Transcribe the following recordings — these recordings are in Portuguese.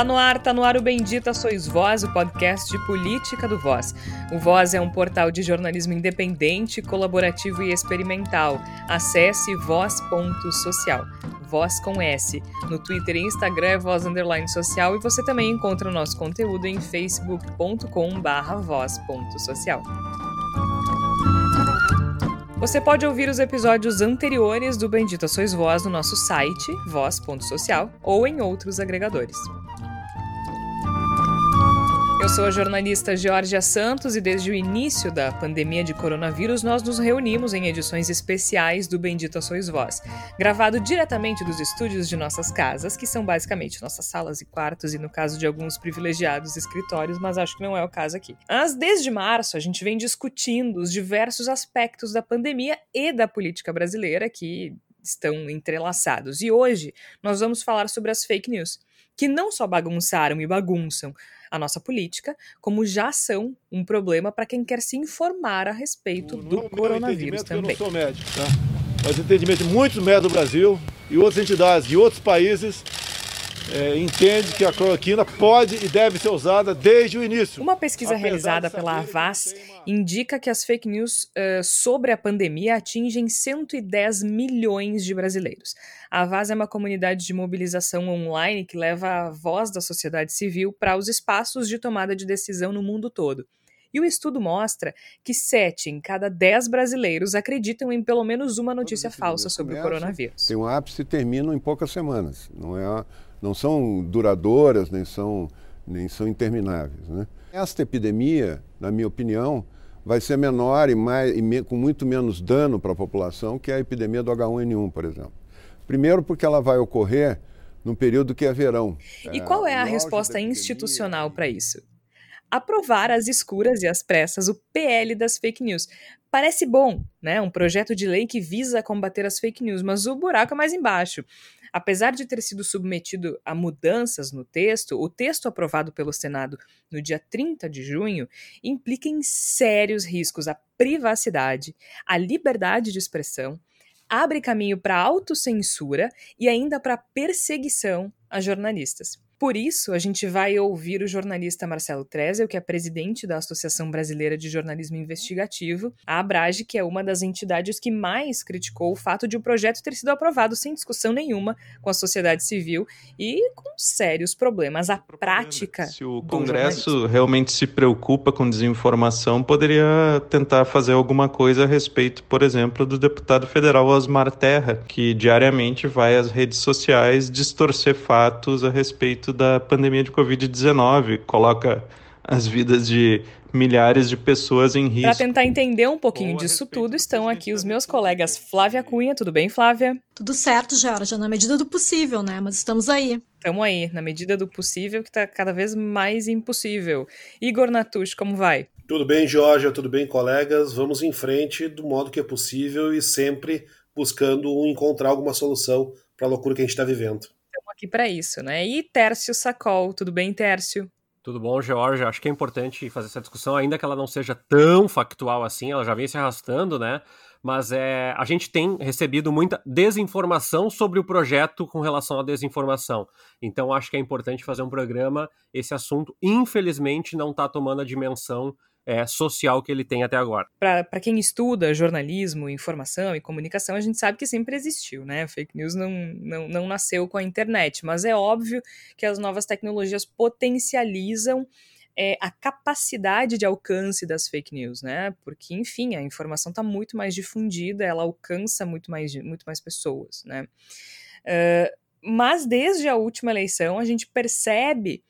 Tá no ar, tá no ar o Bendita Sois Voz, o podcast de política do Voz. O Voz é um portal de jornalismo independente, colaborativo e experimental. Acesse voz.social. Voz com S. No Twitter e Instagram é Voz Underline Social e você também encontra o nosso conteúdo em facebook.com barra voz.social. Você pode ouvir os episódios anteriores do Bendita Sois Voz no nosso site, voz.social, ou em outros agregadores. Eu sou a jornalista Georgia Santos e desde o início da pandemia de coronavírus nós nos reunimos em edições especiais do Bendita Sois Voz, gravado diretamente dos estúdios de nossas casas, que são basicamente nossas salas e quartos e no caso de alguns privilegiados escritórios, mas acho que não é o caso aqui. Mas desde março a gente vem discutindo os diversos aspectos da pandemia e da política brasileira que estão entrelaçados. E hoje nós vamos falar sobre as fake news, que não só bagunçaram e bagunçam a nossa política, como já são um problema para quem quer se informar a respeito do é coronavírus também. Eu não sou médico, tá? Mas entendimento de muitos médicos do Brasil e outras entidades de outros países é, entende que a cloroquina pode e deve ser usada desde o início. Uma pesquisa realizada pela Avas uma... indica que as fake news uh, sobre a pandemia atingem 110 milhões de brasileiros. A Avas é uma comunidade de mobilização online que leva a voz da sociedade civil para os espaços de tomada de decisão no mundo todo. E o estudo mostra que 7 em cada 10 brasileiros acreditam em pelo menos uma notícia falsa sobre o coronavírus. Tem um ápice e terminam em poucas semanas. Não é não são duradouras, nem são, nem são intermináveis. Né? Esta epidemia, na minha opinião, vai ser menor e, mais, e me, com muito menos dano para a população que a epidemia do H1N1, por exemplo. Primeiro, porque ela vai ocorrer num período que é verão. E qual é a resposta institucional para isso? Aprovar às escuras e às pressas o PL das fake news. Parece bom, né? Um projeto de lei que visa combater as fake news, mas o buraco é mais embaixo. Apesar de ter sido submetido a mudanças no texto, o texto aprovado pelo Senado no dia 30 de junho implica em sérios riscos à privacidade, à liberdade de expressão, abre caminho para autocensura e ainda para perseguição a jornalistas. Por isso, a gente vai ouvir o jornalista Marcelo Trezel, que é presidente da Associação Brasileira de Jornalismo Investigativo, a Abrage, que é uma das entidades que mais criticou o fato de o projeto ter sido aprovado sem discussão nenhuma com a sociedade civil e com sérios problemas. À prática. Se o Congresso realmente se preocupa com desinformação, poderia tentar fazer alguma coisa a respeito, por exemplo, do deputado federal Osmar Terra, que diariamente vai às redes sociais distorcer fatos a respeito da pandemia de Covid-19, coloca as vidas de milhares de pessoas em risco. Para tentar entender um pouquinho disso tudo, estão aqui os meus colegas Flávia Cunha. Tudo bem, Flávia? Tudo certo, já na medida do possível, né? Mas estamos aí. Estamos aí, na medida do possível, que está cada vez mais impossível. Igor Natush, como vai? Tudo bem, Georgia, tudo bem, colegas? Vamos em frente do modo que é possível e sempre buscando encontrar alguma solução para a loucura que a gente está vivendo aqui para isso, né? E Tércio Sacol, tudo bem, Tércio? Tudo bom, George? Acho que é importante fazer essa discussão, ainda que ela não seja tão factual assim, ela já vem se arrastando, né? Mas é, a gente tem recebido muita desinformação sobre o projeto com relação à desinformação. Então acho que é importante fazer um programa. Esse assunto, infelizmente, não está tomando a dimensão é, social que ele tem até agora. Para quem estuda jornalismo, informação e comunicação, a gente sabe que sempre existiu, né? Fake news não, não, não nasceu com a internet, mas é óbvio que as novas tecnologias potencializam é, a capacidade de alcance das fake news, né? Porque, enfim, a informação está muito mais difundida, ela alcança muito mais, muito mais pessoas, né? Uh, mas desde a última eleição, a gente percebe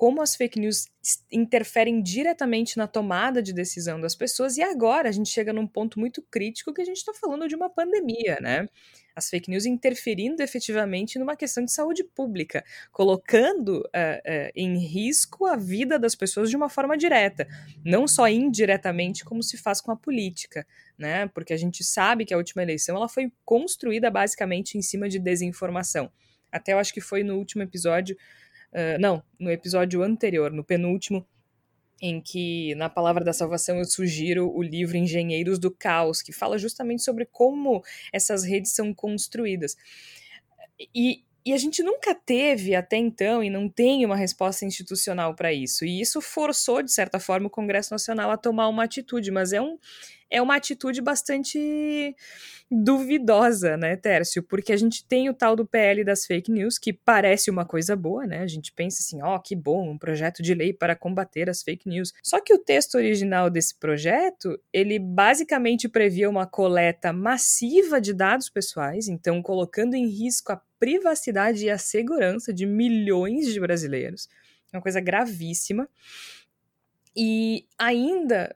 como as fake news interferem diretamente na tomada de decisão das pessoas, e agora a gente chega num ponto muito crítico que a gente está falando de uma pandemia, né? As fake news interferindo efetivamente numa questão de saúde pública, colocando uh, uh, em risco a vida das pessoas de uma forma direta, não só indiretamente, como se faz com a política, né? Porque a gente sabe que a última eleição ela foi construída basicamente em cima de desinformação. Até eu acho que foi no último episódio Uh, não, no episódio anterior, no penúltimo, em que na Palavra da Salvação eu sugiro o livro Engenheiros do Caos, que fala justamente sobre como essas redes são construídas. E e a gente nunca teve até então e não tem uma resposta institucional para isso. E isso forçou, de certa forma, o Congresso Nacional a tomar uma atitude, mas é, um, é uma atitude bastante duvidosa, né, Tércio? Porque a gente tem o tal do PL das fake news, que parece uma coisa boa, né? A gente pensa assim, ó, oh, que bom, um projeto de lei para combater as fake news. Só que o texto original desse projeto, ele basicamente previa uma coleta massiva de dados pessoais, então colocando em risco a privacidade e a segurança de milhões de brasileiros. É uma coisa gravíssima. E ainda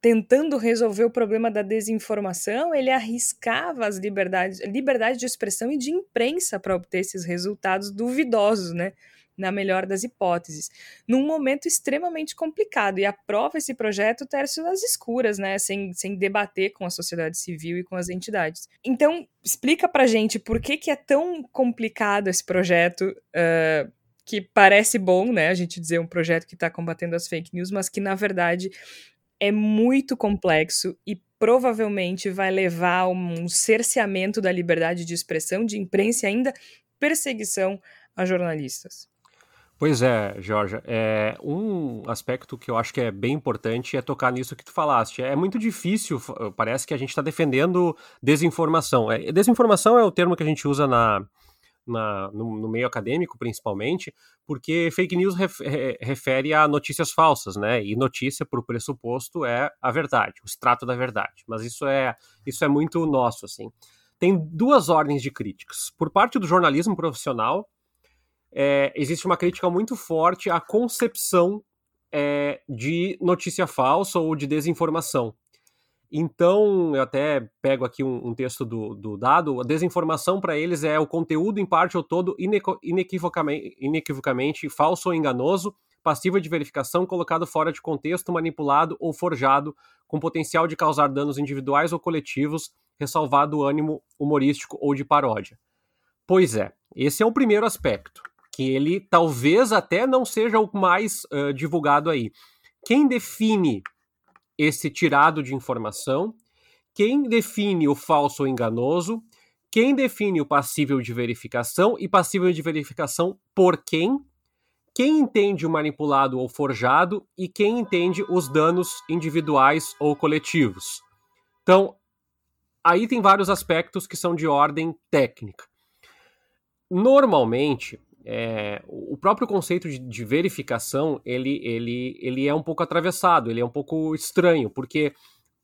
tentando resolver o problema da desinformação, ele arriscava as liberdades, liberdade de expressão e de imprensa para obter esses resultados duvidosos, né? Na melhor das hipóteses, num momento extremamente complicado. E aprova esse projeto Tércio nas escuras, né? Sem, sem debater com a sociedade civil e com as entidades. Então, explica pra gente por que, que é tão complicado esse projeto. Uh, que parece bom, né? A gente dizer um projeto que está combatendo as fake news, mas que na verdade é muito complexo e provavelmente vai levar a um cerceamento da liberdade de expressão, de imprensa e ainda perseguição a jornalistas. Pois é, Georgia. É, um aspecto que eu acho que é bem importante é tocar nisso que tu falaste. É muito difícil, parece que a gente está defendendo desinformação. É, desinformação é o termo que a gente usa na, na, no, no, meio acadêmico, principalmente, porque fake news ref, refere a notícias falsas, né? E notícia, por pressuposto, é a verdade, o extrato da verdade. Mas isso é, isso é muito nosso, assim. Tem duas ordens de críticas. Por parte do jornalismo profissional, é, existe uma crítica muito forte à concepção é, de notícia falsa ou de desinformação. Então, eu até pego aqui um, um texto do, do, dado, a desinformação para eles é o conteúdo, em parte ou todo, inequivocamente, inequivocamente falso ou enganoso, passivo de verificação, colocado fora de contexto, manipulado ou forjado, com potencial de causar danos individuais ou coletivos, ressalvado o ânimo humorístico ou de paródia. Pois é, esse é o primeiro aspecto, que ele talvez até não seja o mais uh, divulgado aí. Quem define esse tirado de informação, quem define o falso ou enganoso, quem define o passível de verificação? E passível de verificação por quem, quem entende o manipulado ou forjado? E quem entende os danos individuais ou coletivos. Então, aí tem vários aspectos que são de ordem técnica. Normalmente, é, o próprio conceito de, de, verificação ele, ele, ele é um pouco atravessado, ele é um pouco estranho, porque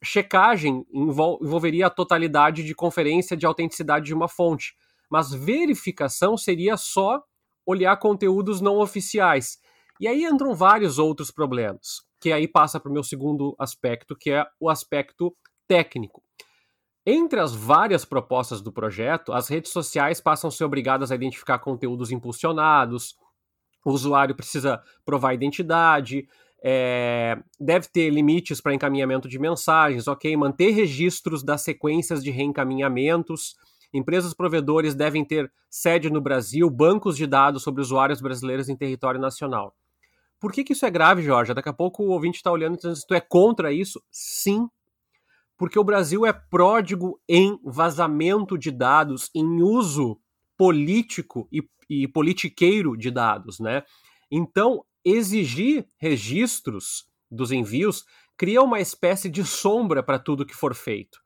checagem envol, envolveria a totalidade de conferência de autenticidade de uma fonte, mas verificação seria só olhar conteúdos não oficiais. E aí entram vários outros problemas, que aí passa para o meu segundo aspecto, que é o aspecto técnico. Entre as várias propostas do projeto, as redes sociais passam a ser obrigadas a identificar conteúdos impulsionados, o usuário precisa provar identidade, é, deve ter limites para encaminhamento de mensagens, ok? Manter registros das sequências de reencaminhamentos. Empresas provedores devem ter sede no Brasil, bancos de dados sobre usuários brasileiros em território nacional. Por que, que isso é grave, Jorge? Daqui a pouco o ouvinte está olhando e dizendo: tu é contra isso? Sim, porque o Brasil é pródigo em vazamento de dados, em uso político e, e politiqueiro de dados, né? Então, exigir registros dos envios cria uma espécie de sombra para tudo que for feito.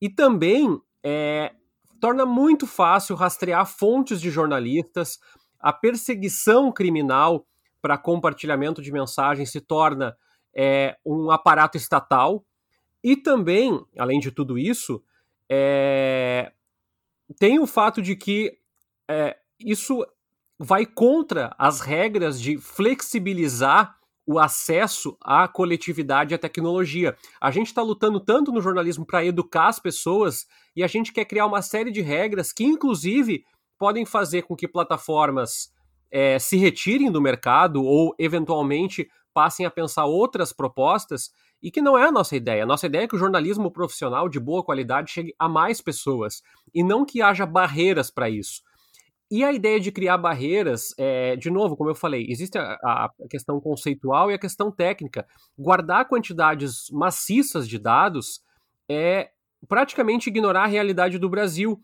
E também é, torna muito fácil rastrear fontes de jornalistas, a perseguição criminal para compartilhamento de mensagens se torna é, um aparato estatal e também, além de tudo isso, é... tem o fato de que é, isso vai contra as regras de flexibilizar o acesso à coletividade e à tecnologia. A gente está lutando tanto no jornalismo para educar as pessoas e a gente quer criar uma série de regras que, inclusive, podem fazer com que plataformas é, se retirem do mercado ou, eventualmente, passem a pensar outras propostas e que não é a nossa ideia. A nossa ideia é que o jornalismo profissional de boa qualidade chegue a mais pessoas e não que haja barreiras para isso. E a ideia de criar barreiras, é, de novo, como eu falei, existe a, a, questão conceitual e a questão técnica. Guardar quantidades maciças de dados é praticamente ignorar a realidade do Brasil.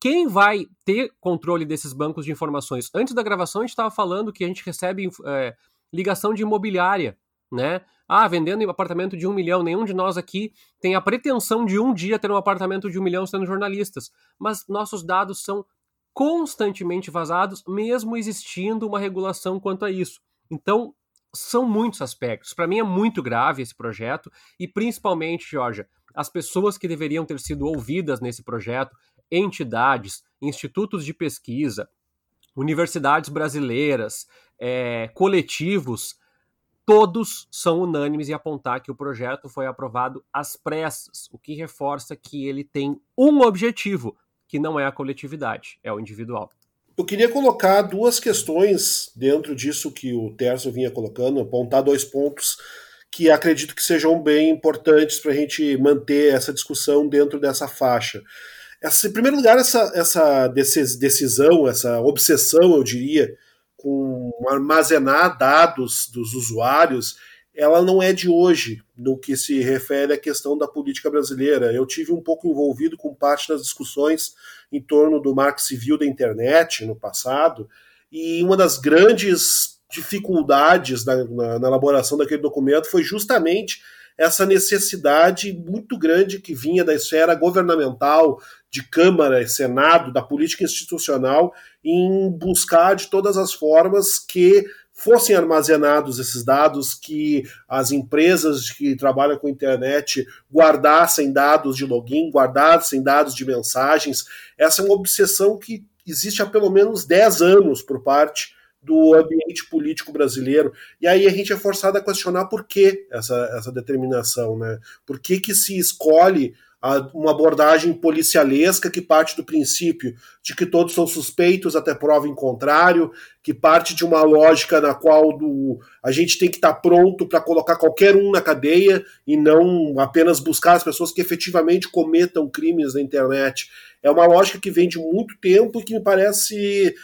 quem vai ter controle desses bancos de informações? Antes da gravação, a gente estava falando que a gente recebe é, ligação de imobiliária, né? Ah, vendendo um apartamento de um milhão. Nenhum de nós aqui tem a pretensão de um dia ter um apartamento de um milhão sendo jornalistas. Mas nossos dados são constantemente vazados, mesmo existindo uma regulação quanto a isso. Então, são muitos aspectos. Para mim é muito grave esse projeto e principalmente, Georgia, as pessoas que deveriam ter sido ouvidas nesse projeto, entidades, institutos de pesquisa, universidades brasileiras, é, coletivos, todos são unânimes em apontar que o projeto foi aprovado às pressas, o que reforça que ele tem um objetivo, que não é a coletividade, é o individual. Eu queria colocar duas questões dentro disso que o Terço vinha colocando, apontar dois pontos que acredito que sejam bem importantes para a gente manter essa discussão dentro dessa faixa. Essa, em primeiro lugar, essa, essa decisão, essa obsessão, eu diria, com armazenar dados dos usuários, ela não é de hoje no que se refere à questão da política brasileira. Eu tive um pouco envolvido com parte das discussões em torno do marco civil da internet no passado, e uma das grandes dificuldades na, na, na elaboração daquele documento foi justamente essa necessidade muito grande que vinha da esfera governamental, de Câmara Senado, da política institucional, em buscar de todas as formas que fossem armazenados esses dados, que as empresas que trabalham com internet guardassem dados de login, guardassem dados de mensagens. Essa é uma obsessão que existe há pelo menos 10 anos por parte do ambiente político brasileiro. E aí a gente é forçado a questionar por que essa, essa determinação, né? Por que, que se escolhe uma abordagem policialesca que parte do princípio de que todos são suspeitos até prova em contrário, que parte de uma lógica na qual do, a gente tem que estar pronto para colocar qualquer um na cadeia e não apenas buscar as pessoas que efetivamente cometam crimes na internet. É uma lógica que vem de muito tempo e que me parece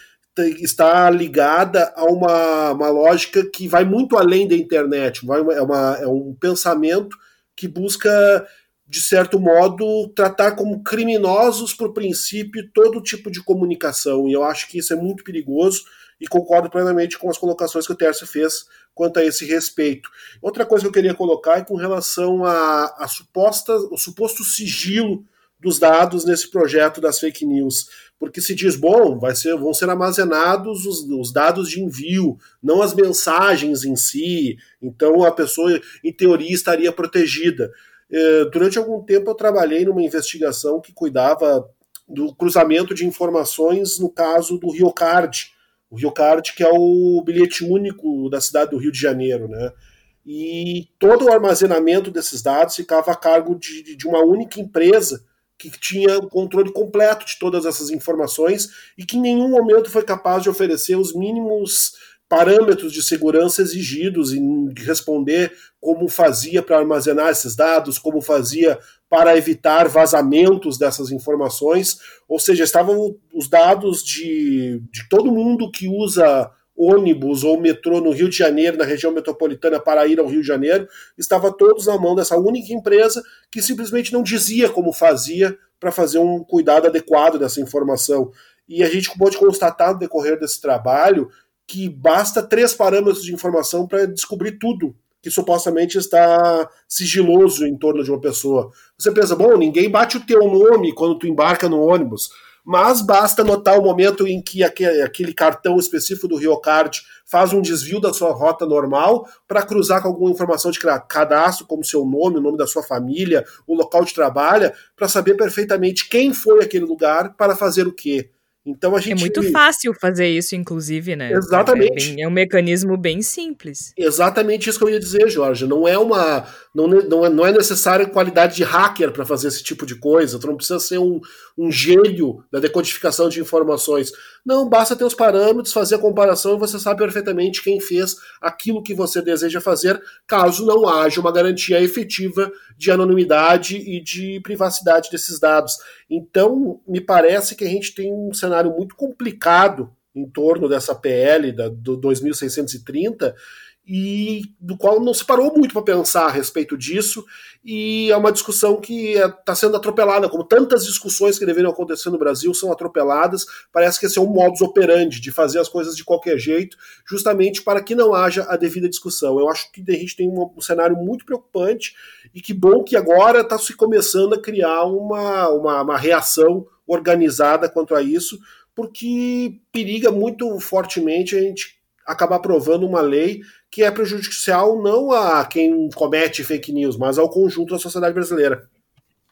está ligada a uma, uma lógica que vai muito além da internet, vai, é, uma, é um pensamento que busca, de certo modo, tratar como criminosos, por princípio, todo tipo de comunicação. E eu acho que isso é muito perigoso e concordo plenamente com as colocações que o Tércio fez quanto a esse respeito. Outra coisa que eu queria colocar é com relação a, a suposta, o suposto sigilo dos dados nesse projeto das fake news porque se diz, bom, vai ser, vão ser armazenados os, os, dados de envio, não as mensagens em si, então a pessoa, em teoria, estaria protegida. É, durante algum tempo eu trabalhei numa investigação que cuidava do cruzamento de informações no caso do Riocard, o Riocard que é o bilhete único da cidade do Rio de Janeiro, né? E todo o armazenamento desses dados ficava a cargo de, de uma única empresa, que tinha o controle completo de todas essas informações e que em nenhum momento foi capaz de oferecer os mínimos parâmetros de segurança exigidos e responder como fazia para armazenar esses dados, como fazia para evitar vazamentos dessas informações, ou seja, estavam os dados de, de todo mundo que usa ônibus ou metrô no Rio de Janeiro, na região metropolitana, para ir ao Rio de Janeiro, estava todos na mão dessa única empresa que simplesmente não dizia como fazia para fazer um cuidado adequado dessa informação. E a gente pode constatar no decorrer desse trabalho que basta três parâmetros de informação para descobrir tudo que supostamente está sigiloso em torno de uma pessoa. Você pensa, bom, ninguém bate o teu nome quando tu embarca no ônibus mas basta notar o momento em que aquele cartão específico do RioCard faz um desvio da sua rota normal para cruzar com alguma informação de cadastro, como seu nome, o nome da sua família, o local de trabalho, para saber perfeitamente quem foi aquele lugar para fazer o quê. Então a é gente. É muito fácil fazer isso, inclusive, né? Exatamente. É, bem, é, um mecanismo bem simples. Exatamente isso que eu ia dizer, Jorge. Não é uma. Não, não, é, não é necessária qualidade de hacker para fazer esse tipo de coisa. Tu não precisa ser um, um gênio da decodificação de informações. Não, basta ter os parâmetros, fazer a comparação e você sabe perfeitamente quem fez aquilo que você deseja fazer, caso não haja uma garantia efetiva de anonimidade e de privacidade desses dados. Então, me parece que a gente tem um cenário muito complicado em torno dessa PL da, do 2630 e do qual não se parou muito para pensar a respeito disso, e é uma discussão que está é, sendo atropelada, como tantas discussões que deveriam acontecer no Brasil são atropeladas, parece que esse é um modus operandi de fazer as coisas de qualquer jeito, justamente para que não haja a devida discussão. Eu acho que a gente tem um, um cenário muito preocupante, e que bom que agora está se começando a criar uma, uma, uma reação organizada quanto a isso, porque periga muito fortemente a gente acabar aprovando uma lei que é prejudicial não a quem comete fake news, mas ao conjunto da sociedade brasileira.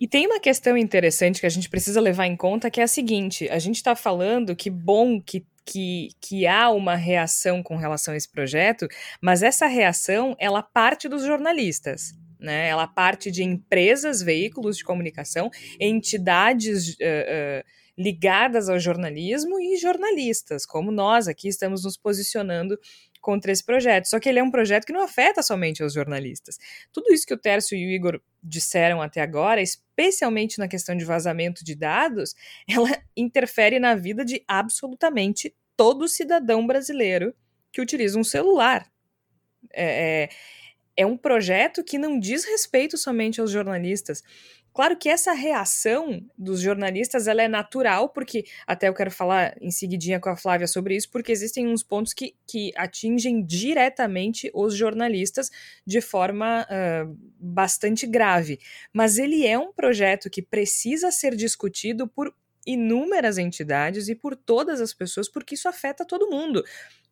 E tem uma questão interessante que a gente precisa levar em conta, que é a seguinte: a gente está falando que bom que, que, que há uma reação com relação a esse projeto, mas essa reação ela parte dos jornalistas. Né? Ela parte de empresas, veículos de comunicação, entidades uh, uh, ligadas ao jornalismo e jornalistas, como nós aqui estamos nos posicionando contra esse projeto. Só que ele é um projeto que não afeta somente os jornalistas. Tudo isso que o Tércio e o Igor disseram até agora, especialmente na questão de vazamento de dados, ela interfere na vida de absolutamente todo cidadão brasileiro que utiliza um celular. É, é, é um projeto que não diz respeito somente aos jornalistas. Claro que essa reação dos jornalistas ela é natural, porque até eu quero falar em seguidinha com a Flávia sobre isso, porque existem uns pontos que, que atingem diretamente os jornalistas de forma uh, bastante grave. Mas ele é um projeto que precisa ser discutido por inúmeras entidades e por todas as pessoas, porque isso afeta todo mundo.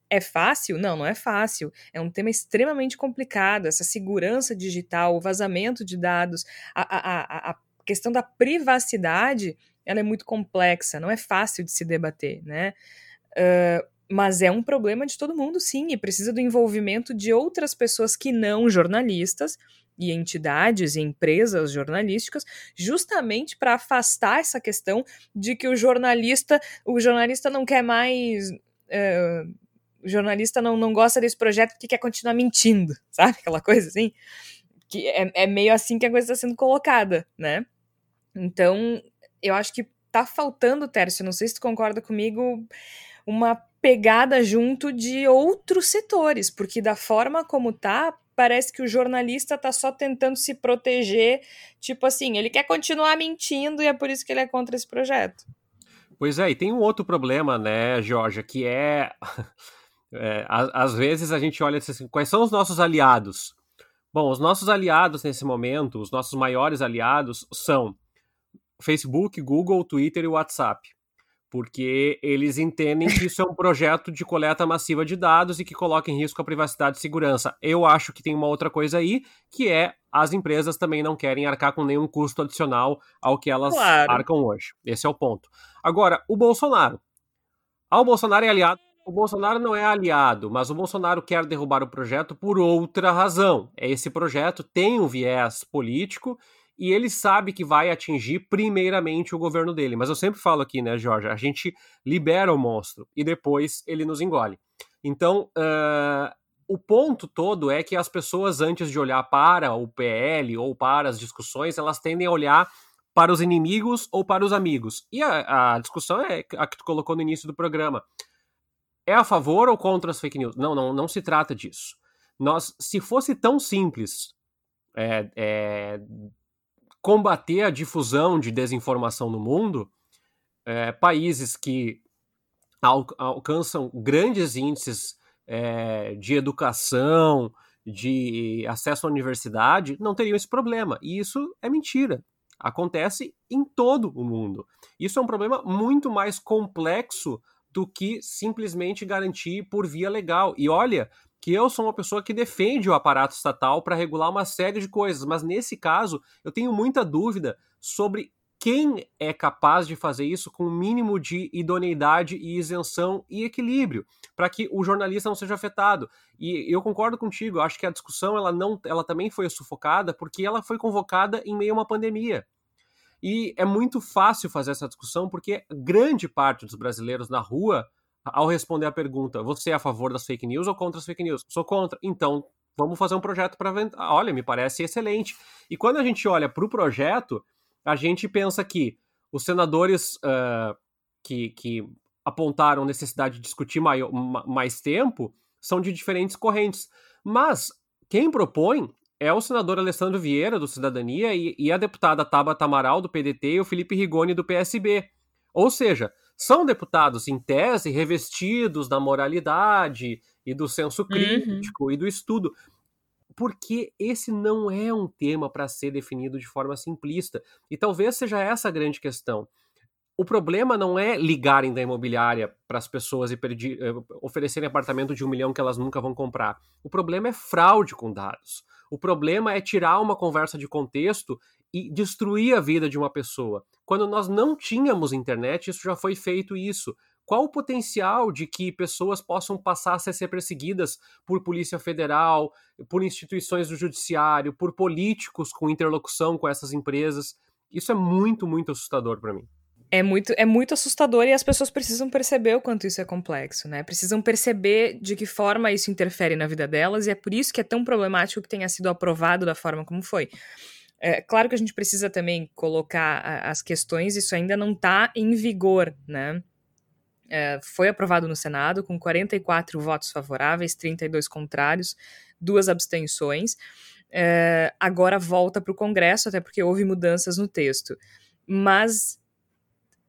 É fácil? Não, não é fácil. É um tema extremamente complicado. Essa segurança digital, o vazamento de dados, a, a, a questão da privacidade, ela é muito complexa, não é fácil de se debater, né? Uh, mas é um problema de todo mundo, sim, e precisa do envolvimento de outras pessoas que não jornalistas e entidades e empresas jornalísticas, justamente para afastar essa questão de que o jornalista, o jornalista não quer mais uh, o jornalista não, não gosta desse projeto porque quer continuar mentindo, sabe? Aquela coisa assim. Que é, é meio assim que a coisa está sendo colocada, né? Então, eu acho que tá faltando, Tércio, não sei se tu concorda comigo, uma pegada junto de outros setores, porque da forma como tá, parece que o jornalista tá só tentando se proteger, tipo assim, ele quer continuar mentindo e é por isso que ele é contra esse projeto. Pois é, e tem um outro problema, né, Georgia, que é É, às vezes a gente olha assim, quais são os nossos aliados? Bom, os nossos aliados nesse momento, os nossos maiores aliados são Facebook, Google, Twitter e WhatsApp. Porque eles entendem que isso é um projeto de coleta massiva de dados e que coloca em risco a privacidade e segurança. Eu acho que tem uma outra coisa aí, que é as empresas também não querem arcar com nenhum custo adicional ao que elas claro. arcam hoje. Esse é o ponto. Agora, o Bolsonaro. Ah, o Bolsonaro é aliado o Bolsonaro não é aliado, mas o Bolsonaro quer derrubar o projeto por outra razão. Esse projeto tem um viés político e ele sabe que vai atingir primeiramente o governo dele. Mas eu sempre falo aqui, né, Jorge? A gente libera o monstro e depois ele nos engole. Então, uh, o ponto todo é que as pessoas, antes de olhar para o PL ou para as discussões, elas tendem a olhar para os inimigos ou para os amigos. E a, a discussão é a que tu colocou no início do programa é a favor ou contra as fake news? Não, não, não se trata disso. Nós, se fosse tão simples é, é, combater a difusão de desinformação no mundo, é, países que al alcançam grandes índices é, de educação, de acesso à universidade, não teriam esse problema. E isso é mentira. Acontece em todo o mundo. Isso é um problema muito mais complexo do que simplesmente garantir por via legal. E olha que eu sou uma pessoa que defende o aparato estatal para regular uma série de coisas, mas nesse caso eu tenho muita dúvida sobre quem é capaz de fazer isso com o mínimo de idoneidade e isenção e equilíbrio, para que o jornalista não seja afetado. E eu concordo contigo, acho que a discussão ela não, ela também foi sufocada porque ela foi convocada em meio a uma pandemia. E é muito fácil fazer essa discussão porque grande parte dos brasileiros na rua, ao responder a pergunta, você é a favor das fake news ou contra as fake news? Sou contra. Então, vamos fazer um projeto para vender. Olha, me parece excelente. E quando a gente olha para o projeto, a gente pensa que os senadores uh, que, que apontaram necessidade de discutir mais tempo são de diferentes correntes. Mas quem propõe é o senador Alessandro Vieira, do Cidadania, e, e a deputada Tabata Amaral, do PDT, e o Felipe Rigoni, do PSB. Ou seja, são deputados, em tese, revestidos da moralidade e do senso uhum. crítico uhum. e do estudo. Porque esse não é um tema para ser definido de forma simplista. E talvez seja essa a grande questão. O problema não é ligarem da imobiliária para as pessoas e eh, oferecerem apartamento de um milhão que elas nunca vão comprar. O problema é fraude com dados. O problema é tirar uma conversa de contexto e destruir a vida de uma pessoa. Quando nós não tínhamos internet, isso já foi feito isso. Qual o potencial de que pessoas possam passar a ser perseguidas por Polícia Federal, por instituições do judiciário, por políticos com interlocução com essas empresas? Isso é muito, muito assustador para mim. É muito, é muito assustador e as pessoas precisam perceber o quanto isso é complexo, né? Precisam perceber de que forma isso interfere na vida delas e é por isso que é tão problemático que tenha sido aprovado da forma como foi. É, claro que a gente precisa também colocar as questões, isso ainda não está em vigor, né? É, foi aprovado no Senado com 44 votos favoráveis, 32 contrários, duas abstenções. É, agora volta para o Congresso, até porque houve mudanças no texto. Mas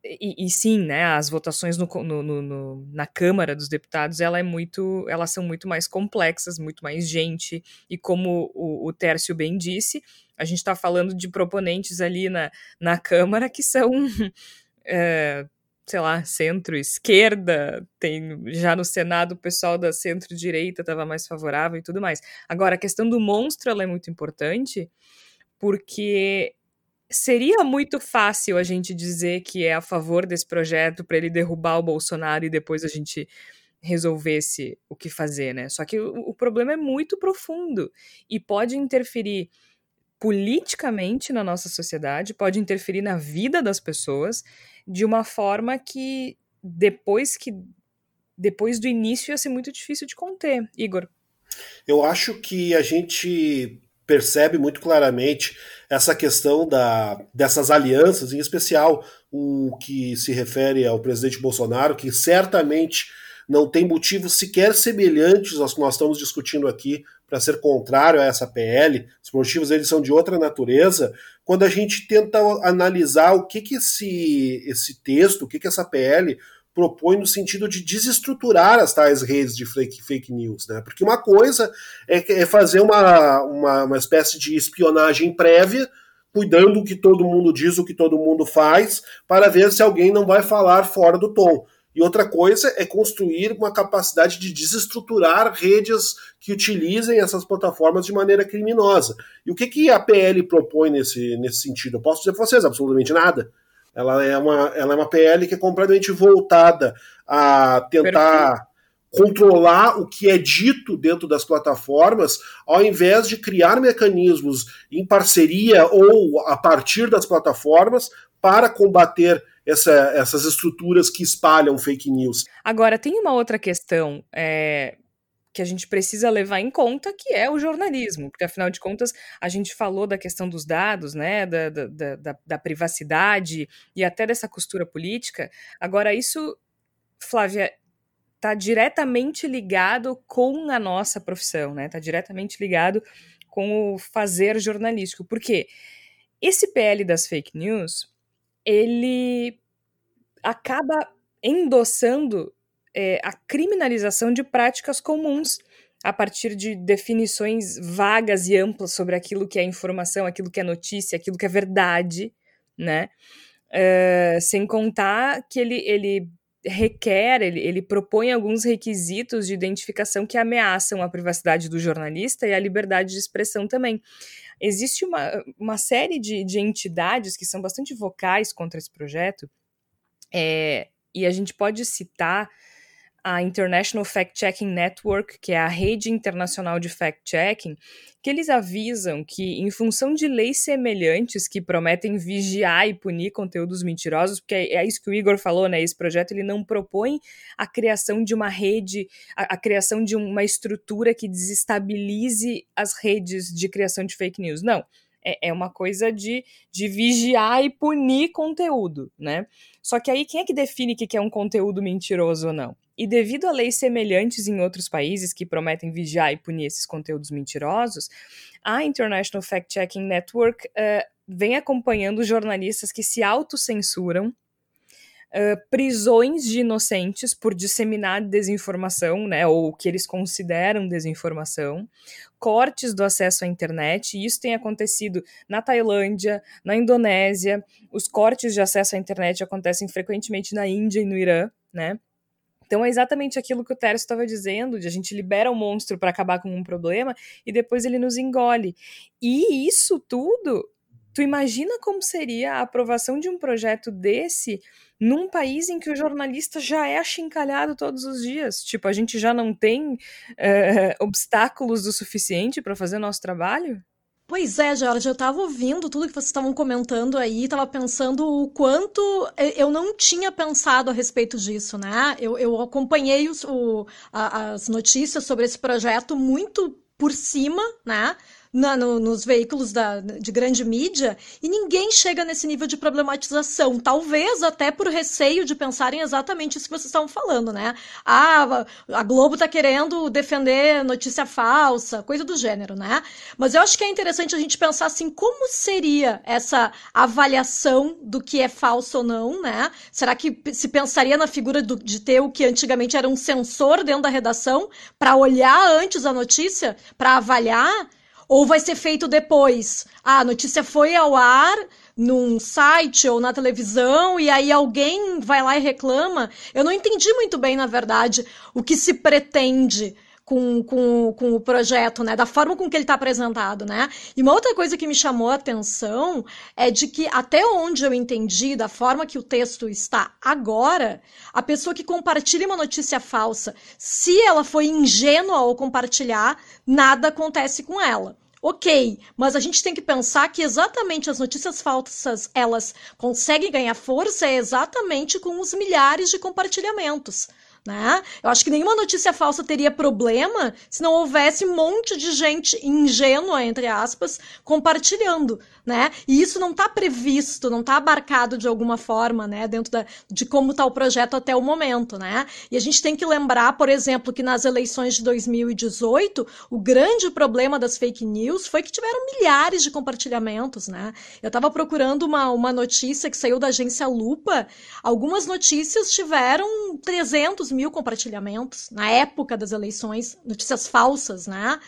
e, e, sim, né, as votações no, no, no, na Câmara dos Deputados, ela é muito, elas são muito mais complexas, muito mais gente, e como o, o Tércio bem disse, a gente está falando de proponentes ali na, na Câmara que são, é, sei lá, centro-esquerda, tem já no Senado o pessoal da centro-direita estava mais favorável e tudo mais. Agora, a questão do monstro é muito importante, porque seria muito fácil a gente dizer que é a favor desse projeto para ele derrubar o Bolsonaro e depois a gente resolvesse o que fazer, né? Só que o, o problema é muito profundo e pode interferir politicamente na nossa sociedade, pode interferir na vida das pessoas de uma forma que depois que depois do início ia ser muito difícil de conter. Igor. Eu acho que a gente percebe muito claramente essa questão da, dessas alianças, em especial o que se refere ao presidente Bolsonaro, que certamente não tem motivos sequer semelhantes aos que nós estamos discutindo aqui para ser contrário a essa PL. Os motivos eles são de outra natureza. Quando a gente tenta analisar o que, que esse, esse texto, o que, que essa PL propõe no sentido de desestruturar as tais redes de fake, fake news, né? Porque uma coisa é, é fazer uma, uma, uma espécie de espionagem prévia, cuidando o que todo mundo diz, o que todo mundo faz, para ver se alguém não vai falar fora do tom. E outra coisa é construir uma capacidade de desestruturar redes que utilizem essas plataformas de maneira criminosa. E o que, que a PL propõe nesse, nesse sentido? Eu posso dizer para vocês absolutamente nada. Ela é uma, ela é uma PL que é completamente voltada a tentar Perfeito. controlar o que é dito dentro das plataformas, ao invés de criar mecanismos em parceria ou a partir das plataformas para combater essa, essas estruturas que espalham fake news. Agora, tem uma outra questão. É, que a gente precisa levar em conta, que é o jornalismo, porque afinal de contas a gente falou da questão dos dados, né, da, da, da, da privacidade e até dessa costura política. Agora, isso, Flávia, está diretamente ligado com a nossa profissão, né? Está diretamente ligado com o fazer jornalístico. Por quê? Esse PL das fake news, ele acaba endossando é, a criminalização de práticas comuns a partir de definições vagas e amplas sobre aquilo que é informação, aquilo que é notícia, aquilo que é verdade, né? Uh, sem contar que ele, ele requer, ele, ele propõe alguns requisitos de identificação que ameaçam a privacidade do jornalista e a liberdade de expressão também. Existe uma, uma série de, de entidades que são bastante vocais contra esse projeto, é, e a gente pode citar a International Fact-Checking Network, que é a rede internacional de fact-checking, que eles avisam que, em função de leis semelhantes que prometem vigiar e punir conteúdos mentirosos, porque é, isso que o Igor falou, né? Esse projeto ele não propõe a criação de uma rede, a, a criação de uma estrutura que desestabilize as redes de criação de fake news. Não é, é uma coisa de, de vigiar e punir conteúdo, né? Só que aí quem é que define o que é um conteúdo mentiroso ou não? E devido a leis semelhantes em outros países que prometem vigiar e punir esses conteúdos mentirosos, a International Fact Checking Network uh, vem acompanhando jornalistas que se autocensuram Uh, prisões de inocentes por disseminar desinformação, né, ou o que eles consideram desinformação, cortes do acesso à internet, e isso tem acontecido na Tailândia, na Indonésia, os cortes de acesso à internet acontecem frequentemente na Índia e no Irã, né, então é exatamente aquilo que o Tércio estava dizendo, de a gente libera o monstro para acabar com um problema e depois ele nos engole. E isso tudo, tu imagina como seria a aprovação de um projeto desse num país em que o jornalista já é achincalhado todos os dias. Tipo, a gente já não tem é, obstáculos o suficiente para fazer nosso trabalho? Pois é, Jorge, eu estava ouvindo tudo que vocês estavam comentando aí, estava pensando o quanto eu não tinha pensado a respeito disso, né? Eu, eu acompanhei os, o, a, as notícias sobre esse projeto muito por cima, né? Na, no, nos veículos da, de grande mídia e ninguém chega nesse nível de problematização. Talvez até por receio de pensarem exatamente isso que vocês estavam falando, né? Ah, a Globo está querendo defender notícia falsa, coisa do gênero, né? Mas eu acho que é interessante a gente pensar assim, como seria essa avaliação do que é falso ou não, né? Será que se pensaria na figura do, de ter o que antigamente era um sensor dentro da redação para olhar antes a notícia, para avaliar? Ou vai ser feito depois? Ah, a notícia foi ao ar num site ou na televisão e aí alguém vai lá e reclama. Eu não entendi muito bem, na verdade, o que se pretende com, com, com o projeto, né? Da forma com que ele está apresentado, né? E uma outra coisa que me chamou a atenção é de que, até onde eu entendi, da forma que o texto está agora, a pessoa que compartilha uma notícia falsa, se ela foi ingênua ao compartilhar, nada acontece com ela. Ok, mas a gente tem que pensar que exatamente as notícias falsas elas conseguem ganhar força exatamente com os milhares de compartilhamentos. Né? Eu acho que nenhuma notícia falsa teria problema se não houvesse um monte de gente ingênua, entre aspas, compartilhando, né? E isso não está previsto, não está abarcado de alguma forma, né? Dentro da, de como está o projeto até o momento, né? E a gente tem que lembrar, por exemplo, que nas eleições de 2018, o grande problema das fake news foi que tiveram milhares de compartilhamentos, né? Eu estava procurando uma, uma notícia que saiu da agência Lupa, algumas notícias tiveram 300 mil compartilhamentos na época das eleições, notícias falsas, né?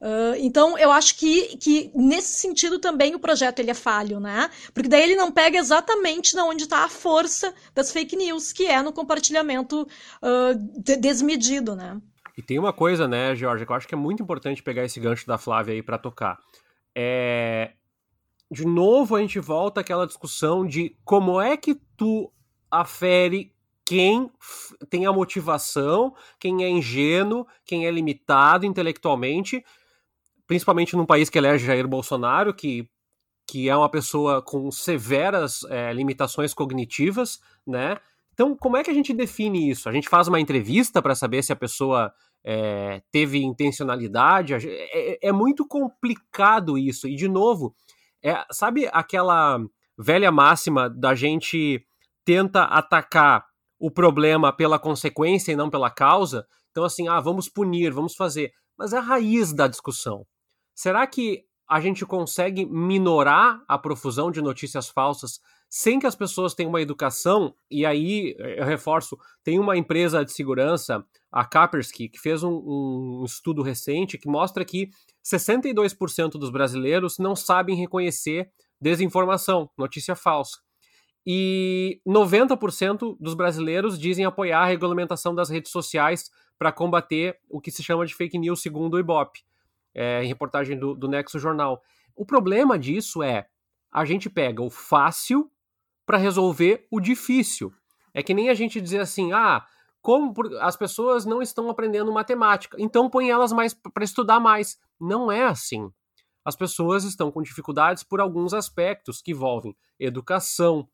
Uh, então, eu acho que, que nesse sentido também o projeto ele é falho, né? Porque daí ele não pega exatamente na onde está a força das fake news, que é no compartilhamento uh, de desmedido, né? E tem uma coisa, né, Jorge, que eu acho que é muito importante pegar esse gancho da Flávia aí para tocar. É... De novo, a gente volta àquela discussão de como é que tu afere quem tem a motivação, quem é ingênuo, quem é limitado intelectualmente, principalmente num país que elege Jair Bolsonaro, que, que é uma pessoa com severas é, limitações cognitivas, né? Então, como é que a gente define isso? A gente faz uma entrevista para saber se a pessoa é, teve intencionalidade? É, é, muito complicado isso. E, de novo, é, sabe aquela velha máxima da gente tenta atacar o problema pela consequência e não pela causa. Então, assim, ah, vamos punir, vamos fazer. Mas é a raiz da discussão. Será que a gente consegue minorar a profusão de notícias falsas sem que as pessoas tenham uma educação? E aí, eu reforço, tem uma empresa de segurança, a Kaspersky, que fez um, um estudo recente que mostra que 62% dos brasileiros não sabem reconhecer desinformação, notícia falsa e 90% dos brasileiros dizem apoiar a regulamentação das redes sociais para combater o que se chama de fake news, segundo o Ibope, é, em reportagem do, do Nexo Jornal. O problema disso é a gente pega o fácil para resolver o difícil. É que nem a gente dizer assim, ah, como as pessoas não estão aprendendo matemática, então põe elas mais para estudar mais. Não é assim. As pessoas estão com dificuldades por alguns aspectos que envolvem educação,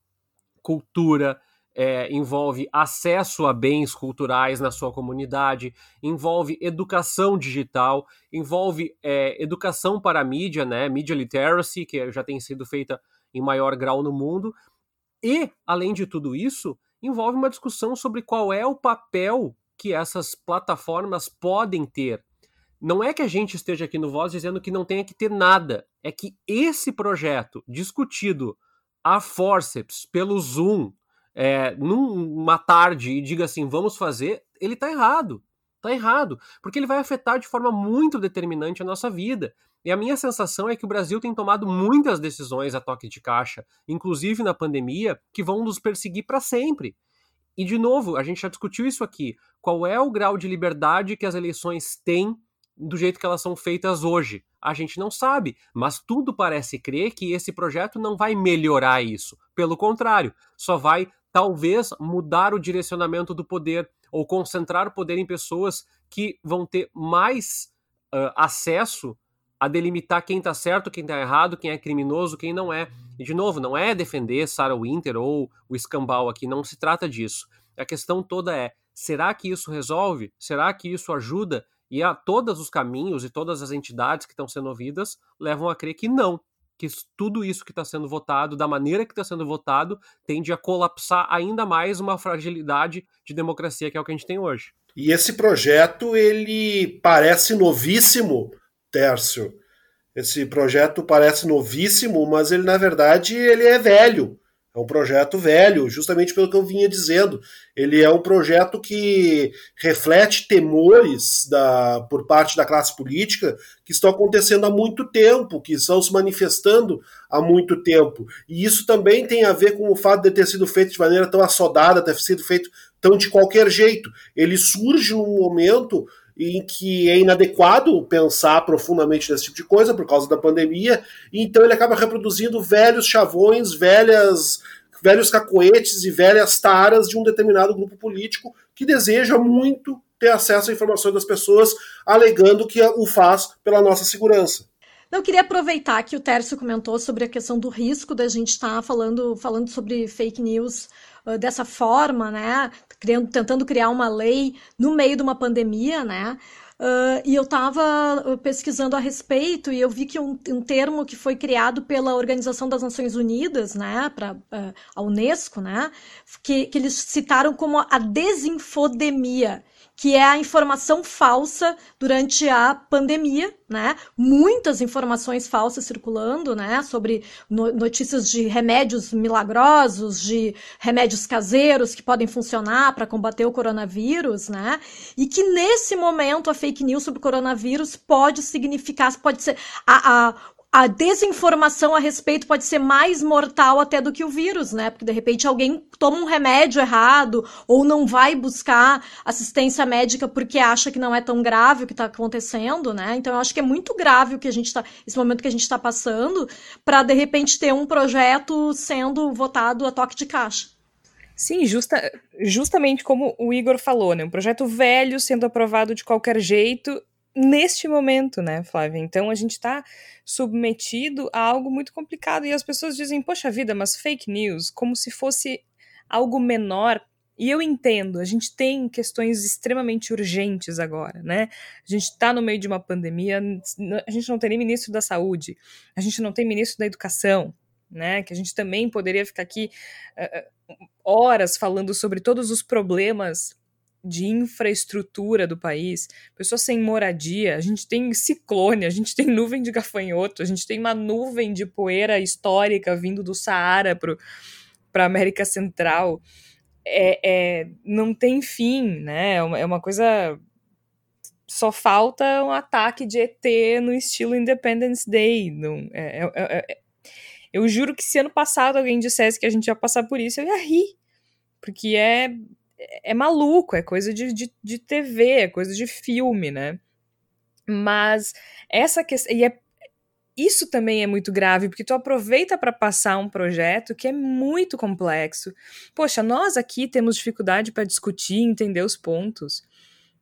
cultura, é, envolve acesso a bens culturais na sua comunidade, envolve educação digital, envolve é, educação para a mídia, né, media literacy, que já tem sido feita em maior grau no mundo, e, além de tudo isso, envolve uma discussão sobre qual é o papel que essas plataformas podem ter. Não é que a gente esteja aqui no Voz dizendo que não tenha que ter nada, é que esse projeto discutido a forceps pelo Zoom é, numa tarde e diga assim, vamos fazer, ele está errado. Está errado, porque ele vai afetar de forma muito determinante a nossa vida. E a minha sensação é que o Brasil tem tomado muitas decisões a toque de caixa, inclusive na pandemia, que vão nos perseguir para sempre. E, de novo, a gente já discutiu isso aqui. Qual é o grau de liberdade que as eleições têm do jeito que elas são feitas hoje? A gente não sabe, mas tudo parece crer que esse projeto não vai melhorar isso. Pelo contrário, só vai talvez mudar o direcionamento do poder ou concentrar o poder em pessoas que vão ter mais uh, acesso a delimitar quem está certo, quem está errado, quem é criminoso, quem não é. E, de novo, não é defender Sarah Winter ou o escambau aqui, não se trata disso. A questão toda é: será que isso resolve? Será que isso ajuda? E a todos os caminhos e todas as entidades que estão sendo ouvidas levam a crer que não, que tudo isso que está sendo votado, da maneira que está sendo votado, tende a colapsar ainda mais uma fragilidade de democracia que é o que a gente tem hoje. E esse projeto, ele parece novíssimo, Tércio. Esse projeto parece novíssimo, mas ele, na verdade, ele é velho. É um projeto velho, justamente pelo que eu vinha dizendo. Ele é um projeto que reflete temores da, por parte da classe política que estão acontecendo há muito tempo, que estão se manifestando há muito tempo. E isso também tem a ver com o fato de ter sido feito de maneira tão assodada, ter sido feito tão de qualquer jeito. Ele surge num momento em que é inadequado pensar profundamente nesse tipo de coisa por causa da pandemia, então ele acaba reproduzindo velhos chavões, velhas, velhos cacoetes e velhas taras de um determinado grupo político que deseja muito ter acesso à informação das pessoas, alegando que o faz pela nossa segurança. Eu queria aproveitar que o Tércio comentou sobre a questão do risco da gente estar tá falando, falando sobre fake news dessa forma, né? Criando, tentando criar uma lei no meio de uma pandemia, né? Uh, e eu estava pesquisando a respeito e eu vi que um, um, termo que foi criado pela Organização das Nações Unidas, né, para uh, a Unesco, né, que, que eles citaram como a desinfodemia, que é a informação falsa durante a pandemia, né? Muitas informações falsas circulando, né? Sobre notícias de remédios milagrosos, de remédios caseiros que podem funcionar para combater o coronavírus, né? E que nesse momento a fake news sobre o coronavírus pode significar, pode ser a, a a desinformação a respeito pode ser mais mortal até do que o vírus, né? Porque de repente alguém toma um remédio errado ou não vai buscar assistência médica porque acha que não é tão grave o que está acontecendo, né? Então eu acho que é muito grave o que a gente está, esse momento que a gente está passando, para de repente ter um projeto sendo votado a toque de caixa. Sim, justa, justamente como o Igor falou, né? Um projeto velho sendo aprovado de qualquer jeito neste momento, né, Flávia? Então a gente está submetido a algo muito complicado e as pessoas dizem, poxa vida, mas fake news, como se fosse algo menor. E eu entendo, a gente tem questões extremamente urgentes agora, né? A gente está no meio de uma pandemia, a gente não tem nem ministro da saúde, a gente não tem ministro da educação, né? Que a gente também poderia ficar aqui uh, horas falando sobre todos os problemas de infraestrutura do país, pessoas sem moradia, a gente tem ciclone, a gente tem nuvem de gafanhoto, a gente tem uma nuvem de poeira histórica vindo do Saara para a América Central. É, é, não tem fim, né? É uma, é uma coisa. Só falta um ataque de ET no estilo Independence Day. Não, é, é, é, é, eu juro que se ano passado alguém dissesse que a gente ia passar por isso, eu ia rir. Porque é é maluco, é coisa de, de, de TV, é coisa de filme, né? Mas essa questão. E é, isso também é muito grave, porque tu aproveita para passar um projeto que é muito complexo. Poxa, nós aqui temos dificuldade para discutir, entender os pontos.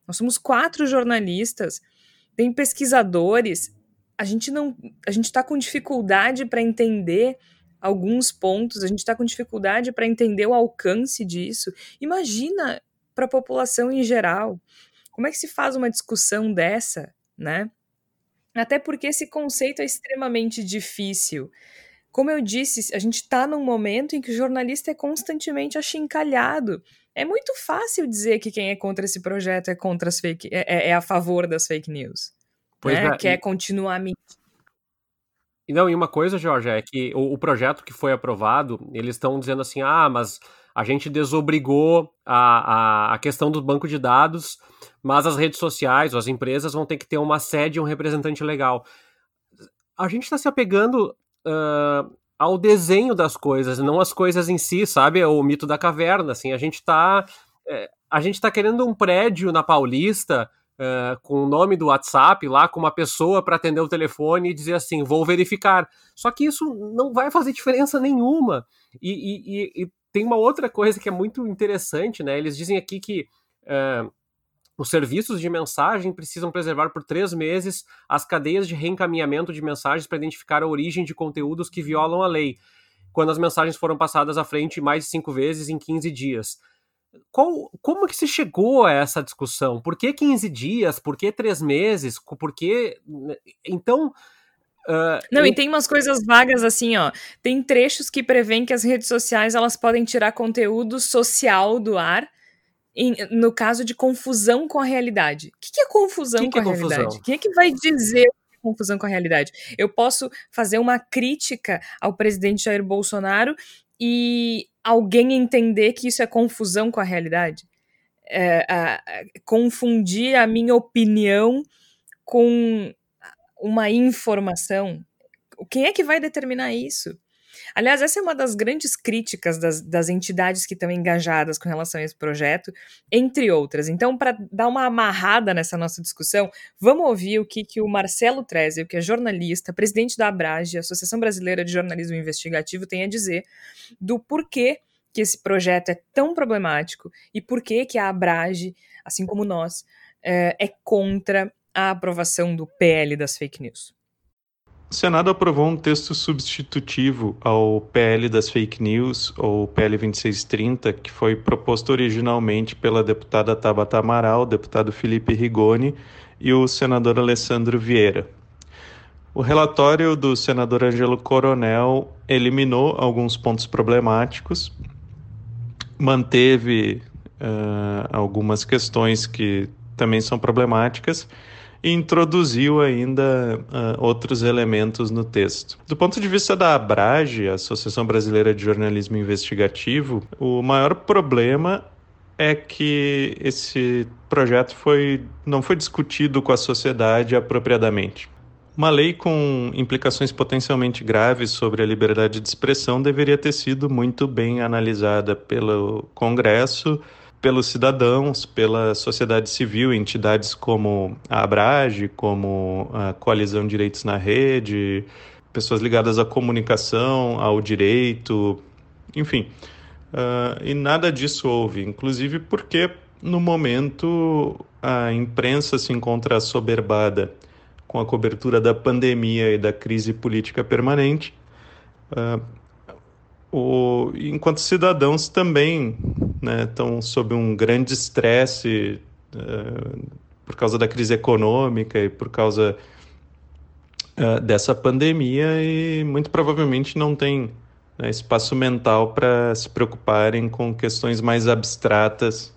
Nós somos quatro jornalistas, tem pesquisadores. A gente não, a gente está com dificuldade para entender alguns pontos, a gente está com dificuldade para entender o alcance disso. Imagina para a população em geral. Como é que se faz uma discussão dessa, né? Até porque esse conceito é extremamente difícil Como eu disse, a gente está num momento em que o jornalista é constantemente achincalhado. É muito fácil dizer que quem é contra esse projeto é contra as fake, é, é, é a favor das fake news. Pois né? é, Quer continuar mentindo. Não, e uma coisa, Jorge, é que o, o projeto que foi aprovado, eles estão dizendo assim, ah, mas a gente desobrigou a, a, a, questão do banco de dados, mas as redes sociais, as empresas vão ter que ter uma sede e um representante legal. A gente está se apegando uh, ao desenho das coisas, não as coisas em si, sabe? O mito da caverna, assim, a gente está é, a gente tá querendo um prédio na Paulista uh, com o nome do WhatsApp lá, com uma pessoa para atender o telefone e dizer assim, vou verificar. Só que isso não vai fazer diferença nenhuma. E, e, e tem uma outra coisa que é muito interessante, né? Eles dizem aqui que uh, os serviços de mensagem precisam preservar por três meses as cadeias de reencaminhamento de mensagens para identificar a origem de conteúdos que violam a lei, quando as mensagens foram passadas à frente mais de cinco vezes em 15 dias. Qual, como que se chegou a essa discussão? Por que 15 dias? Por que três meses? Por que. Né? Então. Uh, Não, eu... e tem umas coisas vagas assim, ó. Tem trechos que prevêem que as redes sociais elas podem tirar conteúdo social do ar em, no caso de confusão com a realidade. O que, que é confusão que com que é a confusão? realidade? Quem é que vai dizer é confusão com a realidade? Eu posso fazer uma crítica ao presidente Jair Bolsonaro e alguém entender que isso é confusão com a realidade? É, a, a, confundir a minha opinião com uma informação. Quem é que vai determinar isso? Aliás, essa é uma das grandes críticas das, das entidades que estão engajadas com relação a esse projeto, entre outras. Então, para dar uma amarrada nessa nossa discussão, vamos ouvir o que, que o Marcelo Trezio, que é jornalista, presidente da Abrage, Associação Brasileira de Jornalismo Investigativo, tem a dizer do porquê que esse projeto é tão problemático e por que que a Abrage, assim como nós, é, é contra a aprovação do PL das fake news. O Senado aprovou um texto substitutivo ao PL das fake news, ou PL 2630, que foi proposto originalmente pela deputada Tabata Amaral, deputado Felipe Rigoni e o senador Alessandro Vieira. O relatório do senador Angelo Coronel eliminou alguns pontos problemáticos, manteve uh, algumas questões que também são problemáticas e introduziu ainda uh, outros elementos no texto. Do ponto de vista da Abrage, Associação Brasileira de Jornalismo Investigativo, o maior problema é que esse projeto foi, não foi discutido com a sociedade apropriadamente. Uma lei com implicações potencialmente graves sobre a liberdade de expressão deveria ter sido muito bem analisada pelo Congresso pelos cidadãos, pela sociedade civil, entidades como a Abrage, como a Coalizão Direitos na Rede, pessoas ligadas à comunicação, ao direito, enfim. Uh, e nada disso houve, inclusive porque no momento a imprensa se encontra assoberbada com a cobertura da pandemia e da crise política permanente. Uh, o, enquanto cidadãos também né, estão sob um grande estresse uh, por causa da crise econômica e por causa uh, dessa pandemia e muito provavelmente não tem né, espaço mental para se preocuparem com questões mais abstratas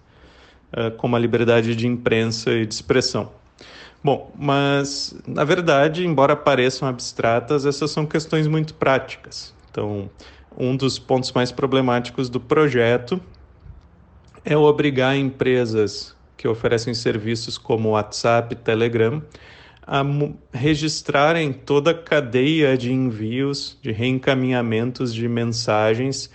uh, como a liberdade de imprensa e de expressão. Bom, mas na verdade, embora pareçam abstratas, essas são questões muito práticas. Então, um dos pontos mais problemáticos do projeto é obrigar empresas que oferecem serviços como WhatsApp, Telegram, a registrarem toda a cadeia de envios, de reencaminhamentos de mensagens,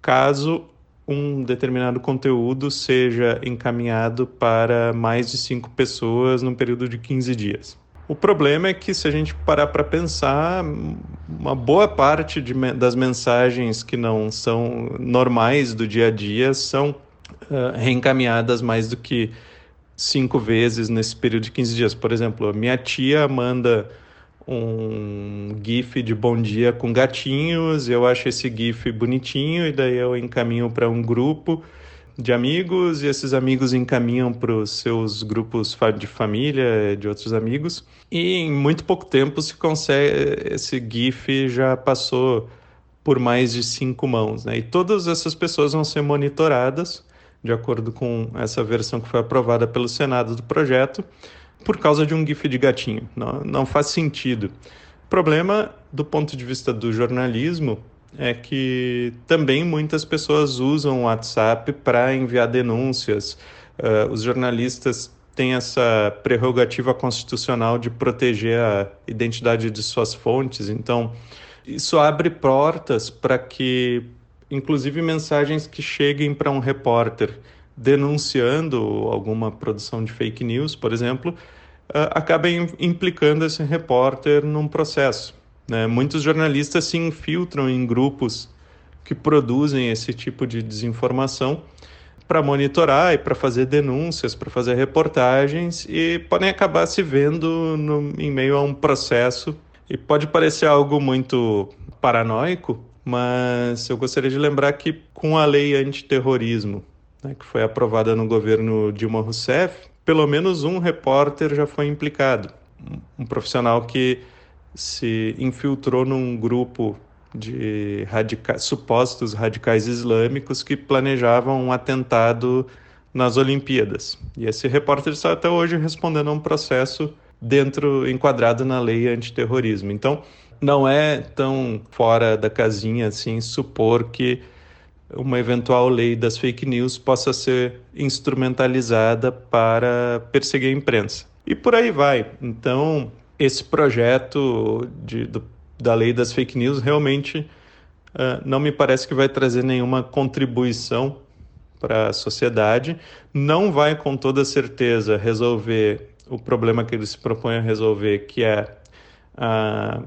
caso um determinado conteúdo seja encaminhado para mais de cinco pessoas num período de 15 dias. O problema é que, se a gente parar para pensar, uma boa parte de, das mensagens que não são normais do dia a dia são uh, reencaminhadas mais do que cinco vezes nesse período de 15 dias. Por exemplo, minha tia manda um GIF de bom dia com gatinhos, eu acho esse GIF bonitinho e daí eu encaminho para um grupo de amigos e esses amigos encaminham para os seus grupos de família, de outros amigos. E em muito pouco tempo se consegue, esse GIF já passou por mais de cinco mãos. Né? E todas essas pessoas vão ser monitoradas, de acordo com essa versão que foi aprovada pelo Senado do projeto, por causa de um GIF de gatinho. Não, não faz sentido. O problema, do ponto de vista do jornalismo, é que também muitas pessoas usam o WhatsApp para enviar denúncias. Uh, os jornalistas têm essa prerrogativa constitucional de proteger a identidade de suas fontes, então isso abre portas para que, inclusive, mensagens que cheguem para um repórter denunciando alguma produção de fake news, por exemplo, uh, acabem implicando esse repórter num processo. Né? Muitos jornalistas se infiltram em grupos que produzem esse tipo de desinformação para monitorar e para fazer denúncias, para fazer reportagens e podem acabar se vendo no, em meio a um processo. E pode parecer algo muito paranoico, mas eu gostaria de lembrar que com a lei antiterrorismo, né, que foi aprovada no governo Dilma Rousseff, pelo menos um repórter já foi implicado. Um profissional que se infiltrou num grupo de radica supostos radicais islâmicos que planejavam um atentado nas Olimpíadas. E esse repórter está até hoje respondendo a um processo dentro enquadrado na lei antiterrorismo. Então, não é tão fora da casinha assim supor que uma eventual lei das fake news possa ser instrumentalizada para perseguir a imprensa. E por aí vai. Então, esse projeto de, do, da lei das fake news realmente uh, não me parece que vai trazer nenhuma contribuição para a sociedade, não vai com toda certeza resolver o problema que ele se propõe a resolver, que é a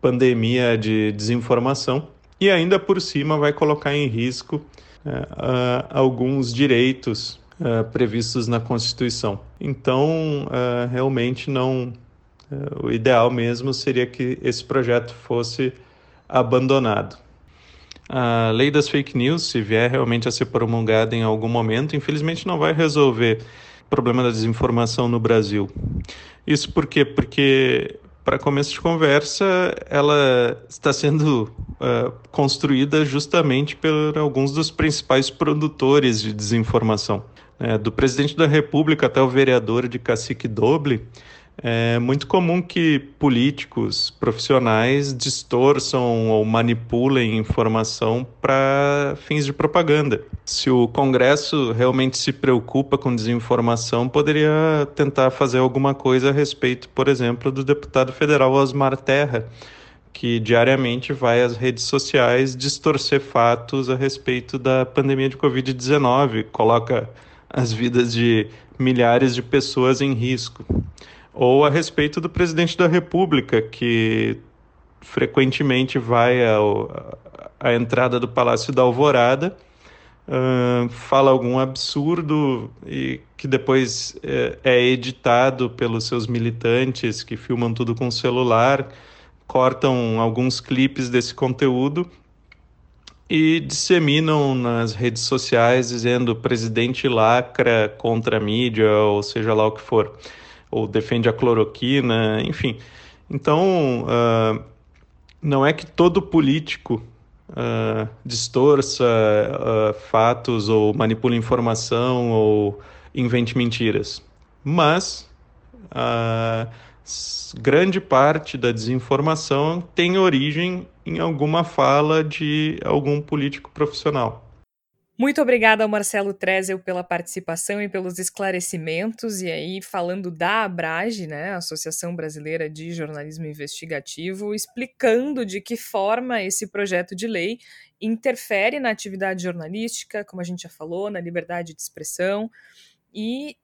pandemia de desinformação, e ainda por cima vai colocar em risco uh, alguns direitos previstos na Constituição. Então, realmente não o ideal mesmo seria que esse projeto fosse abandonado. A lei das fake news, se vier realmente a ser promulgada em algum momento, infelizmente não vai resolver o problema da desinformação no Brasil. Isso por quê? Porque, para começo de conversa, ela está sendo uh, construída justamente por alguns dos principais produtores de desinformação. Né? Do presidente da República até o vereador de Cacique Doble, é muito comum que políticos profissionais distorçam ou manipulem informação para fins de propaganda. Se o Congresso realmente se preocupa com desinformação, poderia tentar fazer alguma coisa a respeito, por exemplo, do deputado federal Osmar Terra, que diariamente vai às redes sociais distorcer fatos a respeito da pandemia de Covid-19, coloca as vidas de milhares de pessoas em risco ou a respeito do presidente da República, que frequentemente vai ao, à entrada do Palácio da Alvorada, uh, fala algum absurdo e que depois é, é editado pelos seus militantes que filmam tudo com celular, cortam alguns clipes desse conteúdo e disseminam nas redes sociais dizendo presidente lacra contra a mídia, ou seja lá o que for ou defende a cloroquina, enfim. Então, uh, não é que todo político uh, distorça uh, fatos ou manipule informação ou invente mentiras, mas grande parte da desinformação tem origem em alguma fala de algum político profissional. Muito obrigada ao Marcelo Trezel pela participação e pelos esclarecimentos. E aí, falando da Abrage, né, Associação Brasileira de Jornalismo Investigativo, explicando de que forma esse projeto de lei interfere na atividade jornalística, como a gente já falou, na liberdade de expressão e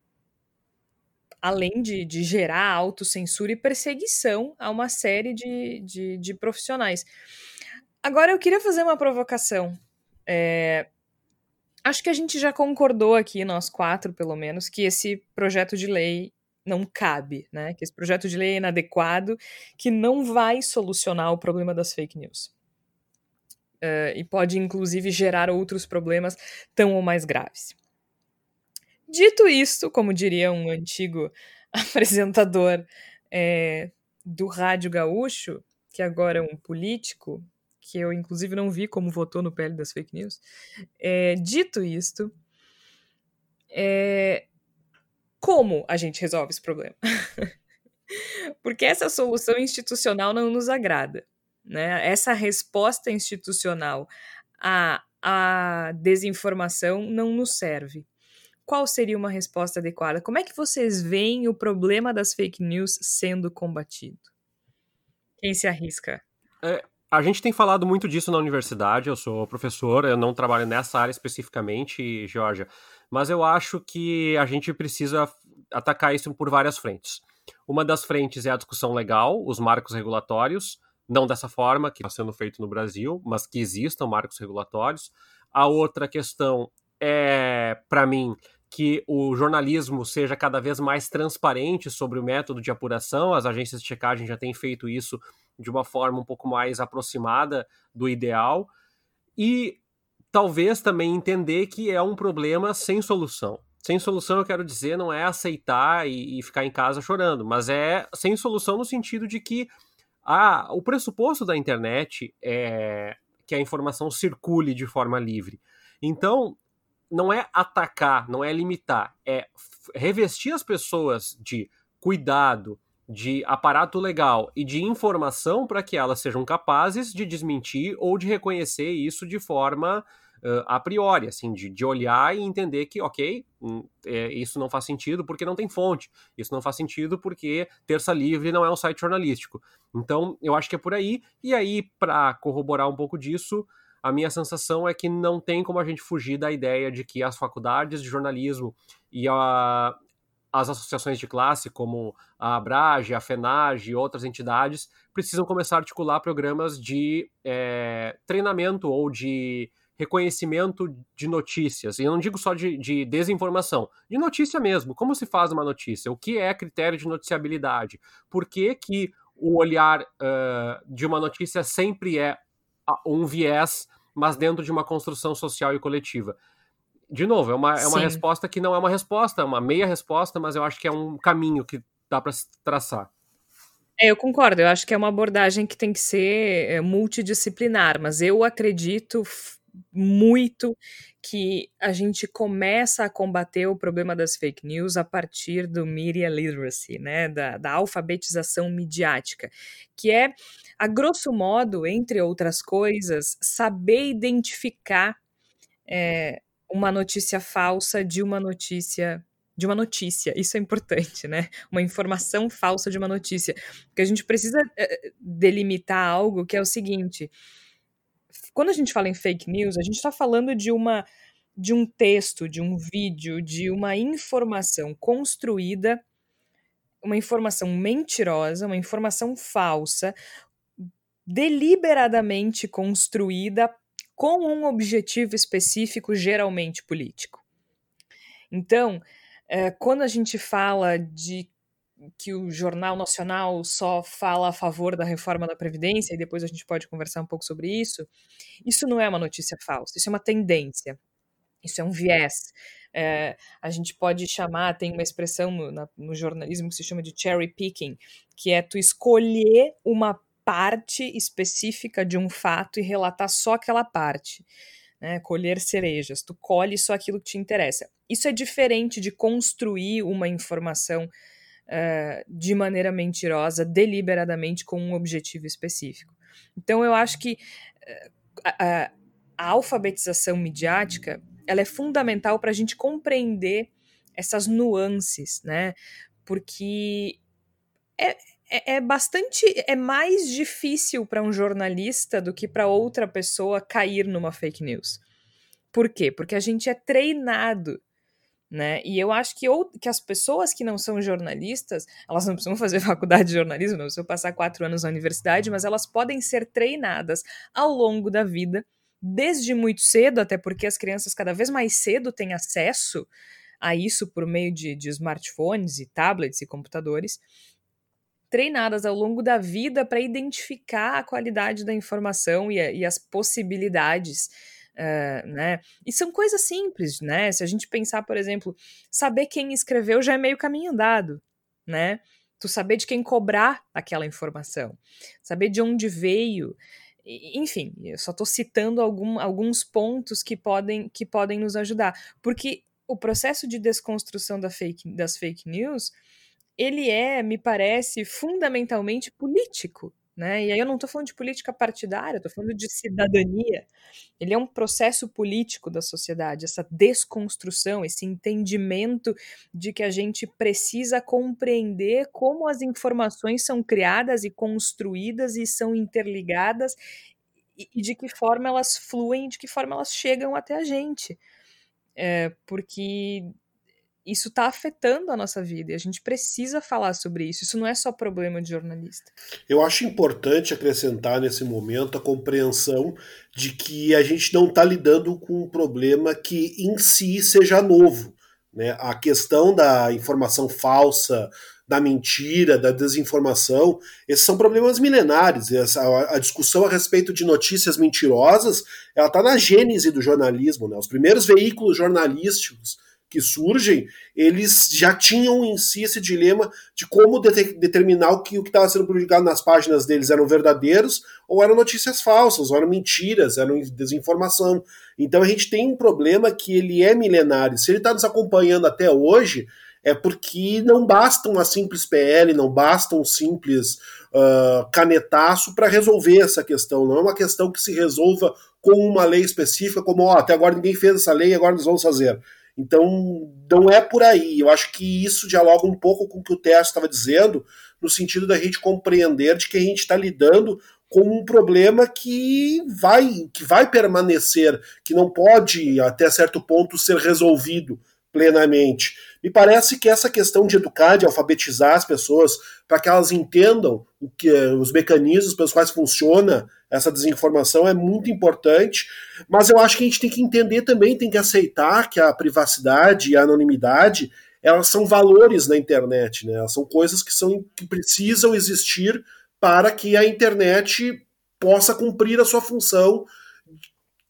além de, de gerar autocensura e perseguição a uma série de, de, de profissionais. Agora, eu queria fazer uma provocação. É, acho que a gente já concordou aqui, nós quatro, pelo menos, que esse projeto de lei não cabe, né? Que esse projeto de lei é inadequado, que não vai solucionar o problema das fake news. uh, e pode inclusive gerar outros problemas tão ou mais graves. Dito isto, como diria um antigo apresentador é, do Rádio Gaúcho, que agora é um político, que eu inclusive não vi como votou no PL das fake news. É, dito isto, é, como a gente resolve esse problema? Porque essa solução institucional não nos agrada. Né? Essa resposta institucional à, à desinformação não nos serve. Qual seria uma resposta adequada? Como é que vocês veem o problema das fake news sendo combatido? Quem se arrisca? É, a gente tem falado muito disso na universidade. Eu sou professor, eu não trabalho nessa área especificamente, Georgia, mas eu acho que a gente precisa atacar isso por várias frentes. Uma das frentes é a discussão legal, os marcos regulatórios, não dessa forma que está sendo feito no Brasil, mas que existam marcos regulatórios. A outra questão é, para mim, que o jornalismo seja cada vez mais transparente sobre o método de apuração. As agências de checagem já têm feito isso de uma forma um pouco mais aproximada do ideal. E talvez também entender que é um problema sem solução. Sem solução, eu quero dizer, não é aceitar e, e ficar em casa chorando, mas é sem solução no sentido de que a, o pressuposto da internet é que a informação circule de forma livre. Então, não é atacar, não é limitar, é revestir as pessoas de cuidado, de aparato legal e de informação para que elas sejam capazes de desmentir ou de reconhecer isso de forma uh, a priori, assim, de, de olhar e entender que, ok, hum, é, isso não faz sentido porque não tem fonte, isso não faz sentido porque Terça Livre não é um site jornalístico. Então, eu acho que é por aí, e aí, para corroborar um pouco disso, a minha sensação é que não tem como a gente fugir da ideia de que as faculdades de jornalismo e a, as associações de classe, como a Abrage, a FENAGE e outras entidades, precisam começar a articular programas de é, treinamento ou de reconhecimento de notícias. E eu não digo só de, de, desinformação, de notícia mesmo. Como se faz uma notícia? O que é critério de noticiabilidade? Por que, que o olhar uh, de uma notícia sempre é um viés, mas dentro de uma construção social e coletiva. De novo, é uma, é uma resposta que não é uma resposta, é uma meia resposta, mas eu acho que é um caminho que dá para traçar. É, eu concordo, eu acho que é uma abordagem que tem que ser é, multidisciplinar, mas eu acredito muito que a gente começa a combater o problema das fake news a partir do media literacy, né, da, da alfabetização midiática, que é, a grosso modo, entre outras coisas, saber identificar é, uma notícia falsa de uma notícia de uma notícia. Isso é importante, né? Uma informação falsa de uma notícia. Porque a gente precisa é, delimitar algo que é o seguinte: quando a gente fala em fake news, a gente está falando de uma de um texto, de um vídeo, de uma informação construída, uma informação mentirosa, uma informação falsa, deliberadamente construída com um objetivo específico, geralmente político. Então, é, quando a gente fala de que o Jornal Nacional só fala a favor da reforma da Previdência, e depois a gente pode conversar um pouco sobre isso, isso não é uma notícia falsa, isso é uma tendência, isso é um viés. É, a gente pode chamar, tem uma expressão no, na, no jornalismo que se chama de cherry picking, que é tu escolher uma parte específica de um fato e relatar só aquela parte. Né, colher cerejas, tu colhe só aquilo que te interessa. Isso é diferente de construir uma informação uh, de maneira mentirosa, deliberadamente, com um objetivo específico. Então, eu acho que uh, a, a, alfabetização midiática ela é fundamental para a gente compreender essas nuances, né? Porque é, é, é bastante. É mais difícil para um jornalista do que para outra pessoa cair numa fake news. Por quê? Porque a gente é treinado né? E eu acho que, ou, que as pessoas que não são jornalistas, elas não precisam fazer faculdade de jornalismo, não precisam passar quatro anos na universidade, mas elas podem ser treinadas ao longo da vida, desde muito cedo, até porque as crianças cada vez mais cedo têm acesso a isso por meio de, de smartphones e tablets e computadores, treinadas ao longo da vida para identificar a qualidade da informação e, e as possibilidades. Uh, né? E são coisas simples, né? Se a gente pensar, por exemplo, saber quem escreveu já é meio caminho andado, né? Tu saber de quem cobrar aquela informação, saber de onde veio, enfim, eu só estou citando algum, alguns pontos que podem, que podem nos ajudar, porque o processo de desconstrução da fake, das fake news ele é, me parece, fundamentalmente político. Né? E aí eu não estou falando de política partidária, estou falando de cidadania. Ele é um processo político da sociedade, essa desconstrução, esse entendimento de que a gente precisa compreender como as informações são criadas e construídas e são interligadas e de que forma elas fluem, de que forma elas chegam até a gente. É, porque isso está afetando a nossa vida e a gente precisa falar sobre isso. Isso não é só problema de jornalista. Eu acho importante acrescentar nesse momento a compreensão de que a gente não está lidando com um problema que em si seja novo. Né? A questão da informação falsa, da mentira, da desinformação, esses são problemas milenares. a, discussão a respeito de notícias mentirosas, ela está na gênese do jornalismo. Né? Os primeiros veículos jornalísticos que surgem, eles já tinham em si esse dilema de como de determinar o que o estava sendo publicado nas páginas deles eram verdadeiros ou eram notícias falsas, ou eram mentiras, eram desinformação. Então a gente tem um problema que ele é milenário. Se ele está nos acompanhando até hoje, é porque não basta uma simples PL, não basta um simples uh, canetaço para resolver essa questão. Não é uma questão que se resolva com uma lei específica, como oh, até agora ninguém fez essa lei, agora nós vamos fazer. Então, não é por aí. Eu acho que isso dialoga um pouco com o que o Tércio estava dizendo, no sentido da gente compreender de que a gente está lidando com um problema que vai, que vai permanecer, que não pode, até certo ponto, ser resolvido plenamente. Me parece que essa questão de educar, de alfabetizar as pessoas, para que elas entendam o que, os mecanismos pelos quais funciona essa desinformação é muito importante, mas eu acho que a gente tem que entender também, tem que aceitar que a privacidade e a anonimidade elas são valores na internet, né? Elas são coisas que, são, que precisam existir para que a internet possa cumprir a sua função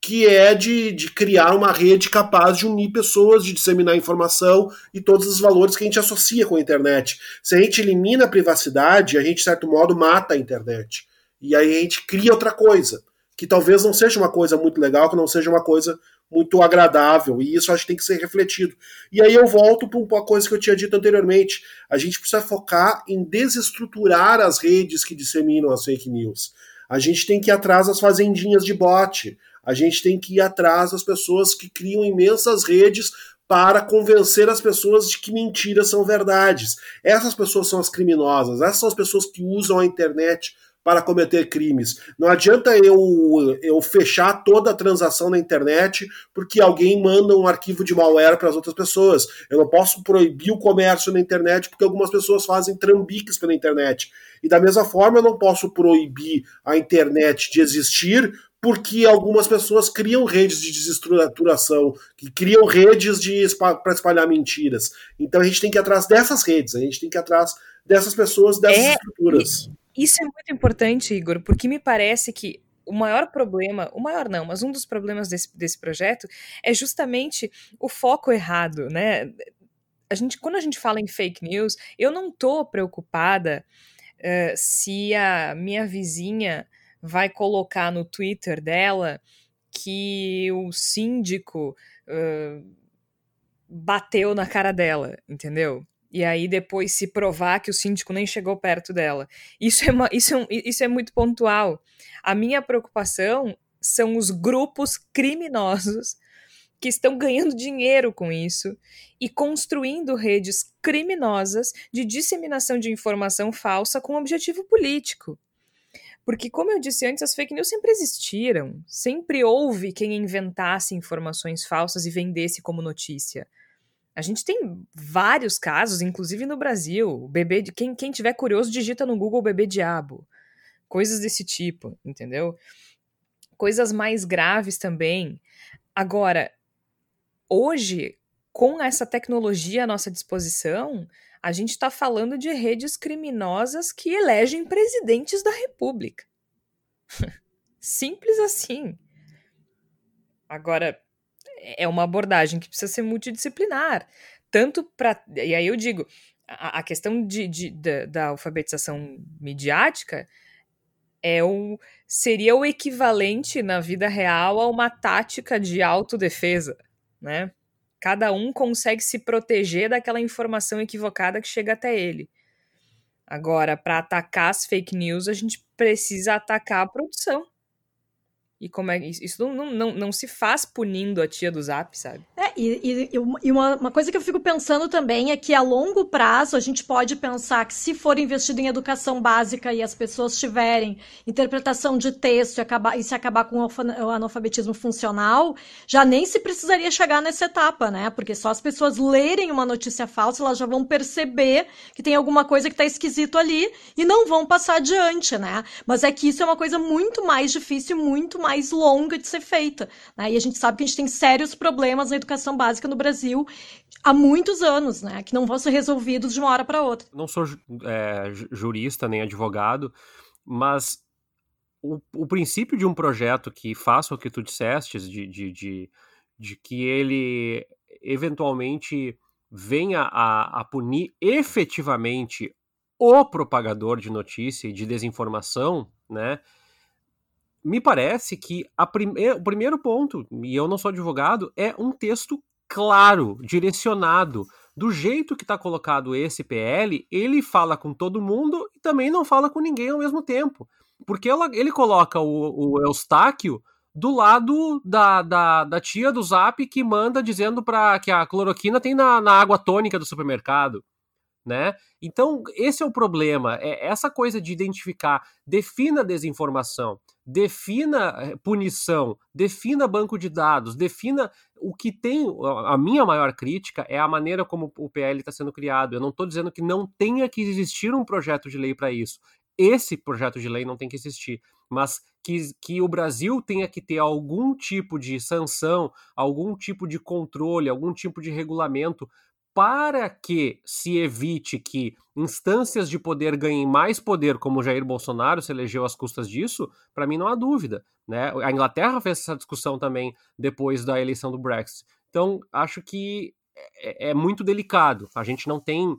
que é de, de criar uma rede capaz de unir pessoas, de disseminar informação e todos os valores que a gente associa com a internet. Se a gente elimina a privacidade, a gente, de certo modo, mata a internet. E aí a gente cria outra coisa, que talvez não seja uma coisa muito legal, que não seja uma coisa muito agradável, e isso acho que tem que ser refletido. E aí eu volto para uma coisa que eu tinha dito anteriormente: a gente precisa focar em desestruturar as redes que disseminam as fake news. A gente tem que ir atrás das fazendinhas de bot, a gente tem que ir atrás das pessoas que criam imensas redes para convencer as pessoas de que mentiras são verdades. Essas pessoas são as criminosas, essas são as pessoas que usam a internet para cometer crimes. Não adianta eu, eu fechar toda a transação na internet porque alguém manda um arquivo de malware para as outras pessoas. Eu não posso proibir o comércio na internet porque algumas pessoas fazem trambiques pela internet. E da mesma forma, eu não posso proibir a internet de existir porque algumas pessoas criam redes de desestruturação, que criam redes de para espalhar mentiras. Então a gente tem que ir atrás dessas redes, a gente tem que ir atrás dessas pessoas, dessas é, estruturas. Isso é muito importante, Igor, porque me parece que o maior problema, o maior não, mas um dos problemas desse, desse projeto é justamente o foco errado, né? A gente, quando a gente fala em fake news, eu não tô preocupada uh, se a minha vizinha vai colocar no Twitter dela que o síndico uh, bateu na cara dela, entendeu? E aí depois se provar que o síndico nem chegou perto dela. Isso é, uma, isso é, isso é muito pontual. A minha preocupação são os grupos criminosos que estão ganhando dinheiro com isso e construindo redes criminosas de disseminação de informação falsa com objetivo político. Porque, como eu disse antes, as fake news sempre existiram. Sempre houve quem inventasse informações falsas e vendesse como notícia. A gente tem vários casos, inclusive no Brasil. O de quem, quem tiver curioso digita no Google bebê diabo. Coisas desse tipo, entendeu? Coisas mais graves também. Agora, hoje com essa tecnologia à nossa disposição, a gente está falando de redes criminosas que elegem presidentes da República. Simples assim. Agora, é uma abordagem que precisa ser multidisciplinar. Tanto para. E aí eu digo, a, a questão de, de, da, da alfabetização midiática é o, seria o equivalente na vida real a uma tática de autodefesa, né? Cada um consegue se proteger daquela informação equivocada que chega até ele. Agora, para atacar as fake news, a gente precisa atacar a produção. E como é isso não, não, não se faz punindo a tia do Zap, sabe? É, e, e, e uma, uma, coisa que eu fico pensando também é que a longo prazo a gente pode pensar que se for investido em educação básica e as pessoas tiverem interpretação de texto e, acabar, e se acabar com o analfabetismo funcional, já nem se precisaria chegar nessa etapa, né? Porque só as pessoas lerem uma notícia falsa, elas já vão perceber que tem alguma coisa que está esquisito ali e não vão passar adiante, né? Mas é que isso é uma coisa muito mais difícil, muito mais mais longa de ser feita. Né? E a gente sabe que a gente tem sérios problemas na educação básica no Brasil há muitos anos, né? Que não vão ser resolvidos de uma hora para outra. Não sou é, jurista nem advogado, mas o, o, princípio de um projeto que faça o que tu disseste, de, de, de, de que ele eventualmente venha a, a punir efetivamente o propagador de notícia e de desinformação, né? Me parece que prime... o primeiro ponto, e eu não sou advogado, é um texto claro, direcionado. Do jeito que está colocado esse PL, ele fala com todo mundo e também não fala com ninguém ao mesmo tempo. Porque ela, ele coloca o, o Eustáquio do lado da, da, da, tia do Zap que manda dizendo para que a cloroquina tem na, na água tônica do supermercado né? Então, esse é o problema, é essa coisa de identificar, defina desinformação, defina eh, punição, defina banco de dados, defina o que tem. A minha maior crítica é a maneira como o PL está sendo criado. Eu não estou dizendo que não tenha que existir um projeto de lei para isso. Esse projeto de lei não tem que existir, mas que, que o Brasil tenha que ter algum tipo de sanção, algum tipo de controle, algum tipo de regulamento para que se evite que instâncias de poder ganhem mais poder, como Jair Bolsonaro se elegeu às custas disso, para mim não há dúvida. Né? A Inglaterra fez essa discussão também depois da eleição do Brexit. Então, acho que é, é muito delicado. A gente não tem uh,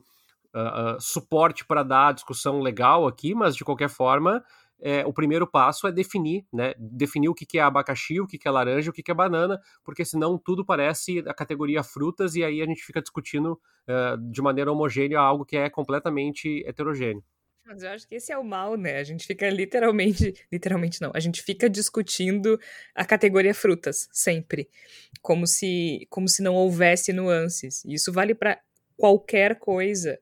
uh, suporte para dar a discussão legal aqui, mas de qualquer forma, é, o primeiro passo é definir, né? Definir o que, é abacaxi, o que, é laranja, o que, que é banana, porque senão tudo parece a categoria frutas e aí a gente fica discutindo uh, de maneira homogênea algo que é completamente heterogêneo. Mas eu acho que esse é o mal, né? A gente fica literalmente, literalmente não, a gente fica discutindo a categoria frutas sempre, como se, como se não houvesse nuances. Isso vale para qualquer coisa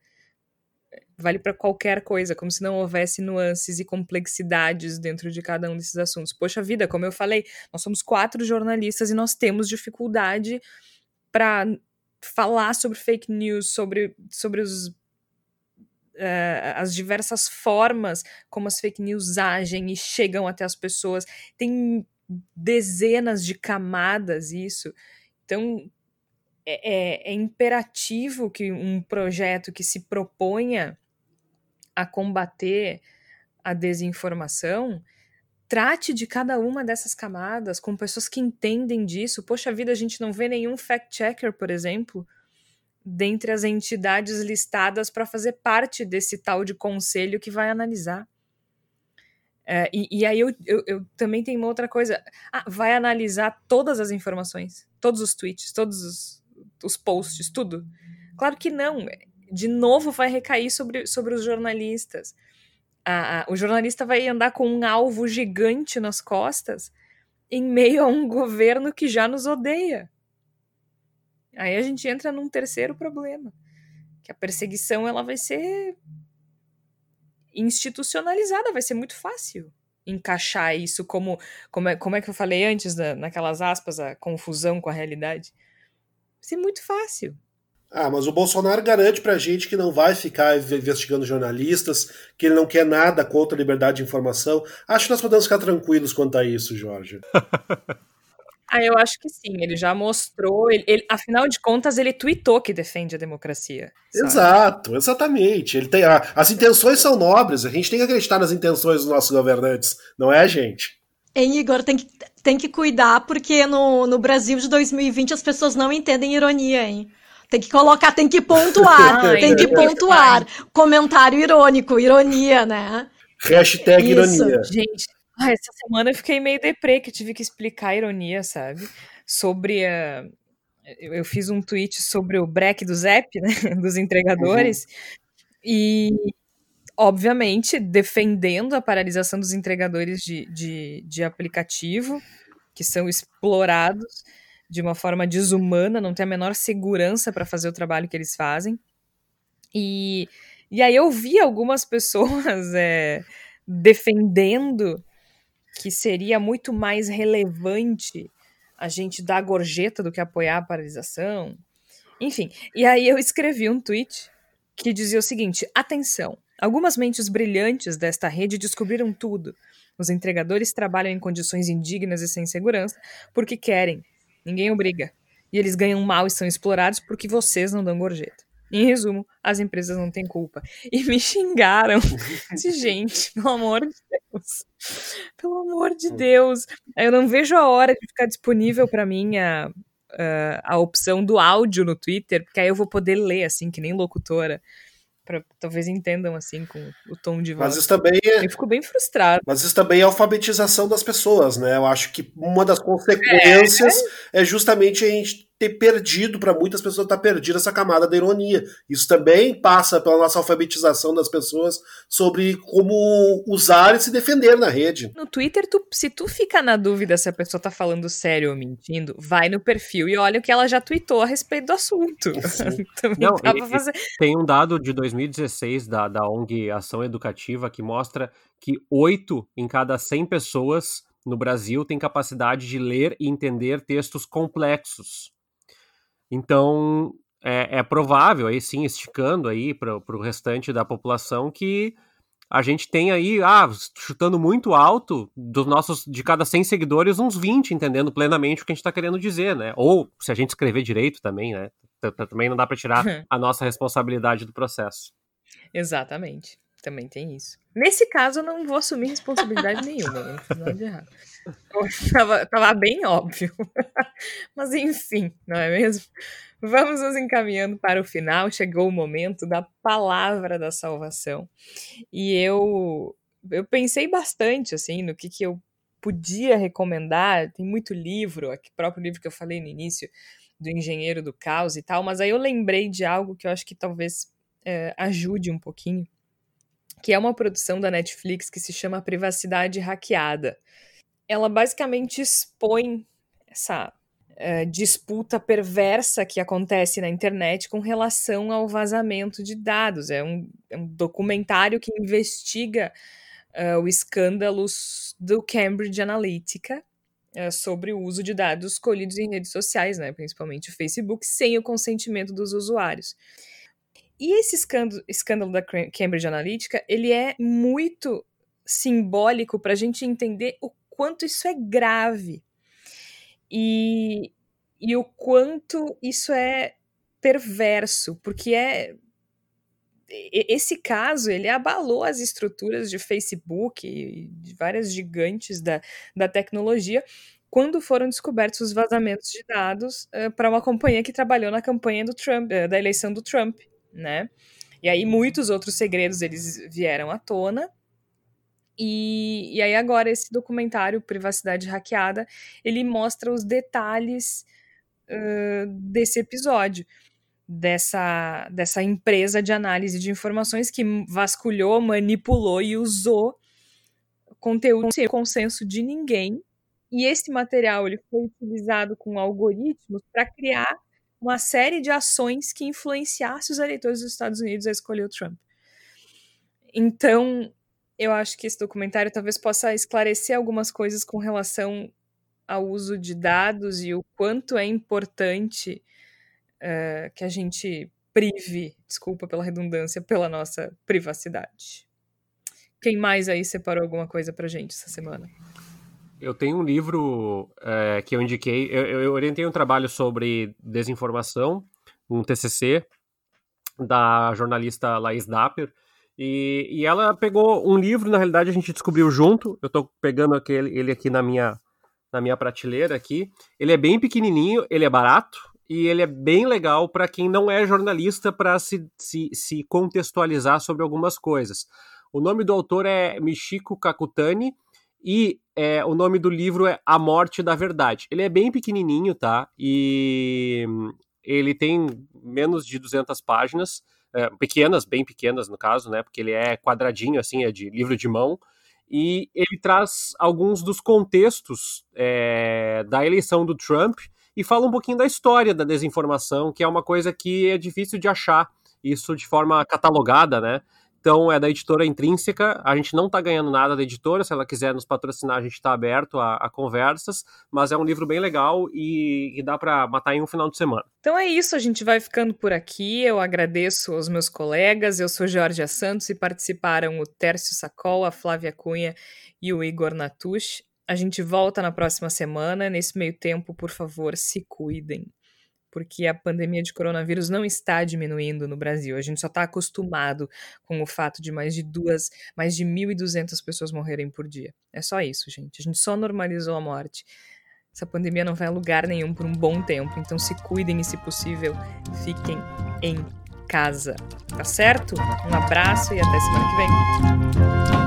vale para qualquer coisa, como se não houvesse nuances e complexidades dentro de cada um desses assuntos. Poxa vida, como eu falei, nós somos quatro jornalistas e nós temos dificuldade para falar sobre fake news, sobre, sobre os, uh, as diversas formas como as fake news agem e chegam até as pessoas. Tem dezenas de camadas isso. Então, é, é, é, imperativo que um projeto que se proponha a combater a desinformação, trate de cada uma dessas camadas com pessoas que entendem disso. Poxa vida, a gente não vê nenhum fact-checker, por exemplo, dentre as entidades listadas para fazer parte desse tal de conselho que vai analisar. É, e, e, aí eu, eu, eu, também tenho uma outra coisa. Ah, vai analisar todas as informações, todos os tweets, todos os, os posts, tudo. Claro que não de novo vai recair sobre, sobre os jornalistas. o jornalista vai andar com um alvo gigante nas costas em meio a um governo que já nos odeia. Aí a gente entra num terceiro problema, que a perseguição ela vai ser institucionalizada, vai ser muito fácil encaixar isso como como é, como é que eu falei antes da, naquelas aspas a confusão com a realidade. Vai ser muito fácil. Ah, mas o Bolsonaro garante pra gente que não vai ficar investigando jornalistas, que ele não quer nada contra a liberdade de informação. Acho que nós podemos ficar tranquilos quanto a isso, Jorge. Ah, eu acho que sim. Ele já mostrou. Ele, ele, afinal de contas, ele tweetou que defende a democracia. Sabe? Exato, exatamente. Ele tem a, as intenções são nobres. A gente tem que acreditar nas intenções dos nossos governantes, não é a gente. Hein, Igor, tem que, tem que cuidar, porque no, no Brasil de 2020 as pessoas não entendem ironia, hein? Tem que colocar, tem que pontuar, Ai, tem que pontuar. Comentário irônico, ironia, né? Hashtag Isso. ironia. Gente, essa semana eu fiquei meio deprê, que eu tive que explicar a ironia, sabe? Sobre a. Eu fiz um tweet sobre o break do Zep, né? Dos entregadores. Uhum. E, obviamente, defendendo a paralisação dos entregadores de, de, de aplicativo, que são explorados de uma forma desumana, não tem a menor segurança para fazer o trabalho que eles fazem. E, e aí eu vi algumas pessoas é, defendendo que seria muito mais relevante a gente dar gorjeta do que apoiar a paralisação. Enfim, e aí eu escrevi um tweet que dizia o seguinte: atenção, algumas mentes brilhantes desta rede descobriram tudo. Os entregadores trabalham em condições indignas e sem segurança porque querem. Ninguém obriga. E eles ganham mal e são explorados porque vocês não dão gorjeta. Em resumo, as empresas não têm culpa. E me xingaram. de gente, pelo amor de Deus. Pelo amor de Deus. Eu não vejo a hora de ficar disponível para mim a, a, a opção do áudio no Twitter, porque aí eu vou poder ler, assim, que nem locutora para talvez entendam assim com o tom de voz. Mas isso também é... Eu fico bem frustrado. Mas isso também é alfabetização das pessoas, né? Eu acho que uma das consequências é, é justamente a gente ter perdido, para muitas pessoas estar tá perdida essa camada da ironia. Isso também passa pela nossa alfabetização das pessoas sobre como usar e se defender na rede. No Twitter, tu, se tu fica na dúvida se a pessoa tá falando sério ou mentindo, vai no perfil e olha o que ela já tweetou a respeito do assunto. Não, e, fazer... Tem um dado de 2016 da, da ONG Ação Educativa que mostra que 8 em cada 100 pessoas no Brasil têm capacidade de ler e entender textos complexos. Então, é, é provável, aí sim, esticando aí para o restante da população, que a gente tem aí, ah, chutando muito alto, dos nossos, de cada 100 seguidores, uns 20 entendendo plenamente o que a gente está querendo dizer, né? Ou se a gente escrever direito também, né? Também não dá para tirar a nossa responsabilidade do processo. Exatamente. Também tem isso. Nesse caso, eu não vou assumir responsabilidade nenhuma, não fiz nada de errado. Tava, tava bem óbvio. Mas enfim, não é mesmo? Vamos nos encaminhando para o final. Chegou o momento da palavra da salvação. E eu, eu pensei bastante assim no que, que eu podia recomendar. Tem muito livro, aqui próprio livro que eu falei no início, do Engenheiro do Caos e tal, mas aí eu lembrei de algo que eu acho que talvez é, ajude um pouquinho que é uma produção da Netflix que se chama Privacidade Hackeada. Ela basicamente expõe essa uh, disputa perversa que acontece na internet com relação ao vazamento de dados. É um, é um documentário que investiga uh, o escândalo do Cambridge Analytica, uh, sobre o uso de dados colhidos em redes sociais, né, principalmente o Facebook, sem o consentimento dos usuários. E esse escândalo, da Cambridge Analytica, ele é muito simbólico para a gente entender o quanto isso é grave. E, e o quanto isso é perverso, porque é esse caso ele abalou as estruturas de Facebook e de várias gigantes da, da tecnologia quando foram descobertos os vazamentos de dados uh, para uma companhia que trabalhou na campanha do Trump, uh, da eleição do Trump né? E aí muitos outros segredos eles vieram à tona. E, e aí agora esse documentário Privacidade Hackeada, ele mostra os detalhes uh, desse episódio. Dessa, dessa empresa de análise de informações que vasculhou, manipulou e usou conteúdo sem consenso de ninguém. E esse material ele foi utilizado com algoritmos para criar uma série de ações que influenciasse os eleitores dos Estados Unidos a escolher o Trump. Então, eu acho que esse documentário talvez possa esclarecer algumas coisas com relação ao uso de dados e o quanto é importante uh, que a gente prive, desculpa pela redundância, pela nossa privacidade. Quem mais aí separou alguma coisa pra gente essa semana? Eu tenho um livro é, que eu indiquei, eu, eu, orientei um trabalho sobre desinformação, um TCC, da jornalista Laís Dapper, e, e ela pegou um livro, na realidade a gente descobriu junto, eu estou pegando aquele, ele aqui na minha, na minha prateleira aqui, ele é bem pequenininho, ele é barato, e ele é bem legal para quem não é jornalista para se, se, se contextualizar sobre algumas coisas. O nome do autor é Michiko Kakutani, e é, o nome do livro é A Morte da Verdade. Ele é bem pequenininho, tá? E ele tem menos de 200 páginas, é, pequenas, bem pequenas no caso, né? Porque ele é quadradinho, assim, é de livro de mão. E ele traz alguns dos contextos é, da eleição do Trump e fala um pouquinho da história da desinformação, que é uma coisa que é difícil de achar isso de forma catalogada, né? Então é da editora Intrínseca. A gente não está ganhando nada da editora. Se ela quiser nos patrocinar, a gente está aberto a, a, conversas. Mas é um livro bem legal e, e dá para matar em um final de semana. Então é isso. A gente vai ficando por aqui. Eu agradeço aos meus colegas. Eu sou Georgia Santos e participaram o Tércio Sacol, a Flávia Cunha e o Igor Natush. A gente volta na próxima semana. Nesse meio tempo, por favor, se cuidem porque a pandemia de coronavírus não está diminuindo no Brasil. A gente só está acostumado com o fato de mais de duas, mais de 1.200 pessoas morrerem por dia. É só isso, gente. A gente só normalizou a morte. Essa pandemia não vai a lugar nenhum por um bom tempo, então se cuidem e, se possível, fiquem em casa. Tá certo? Um abraço e até semana que vem.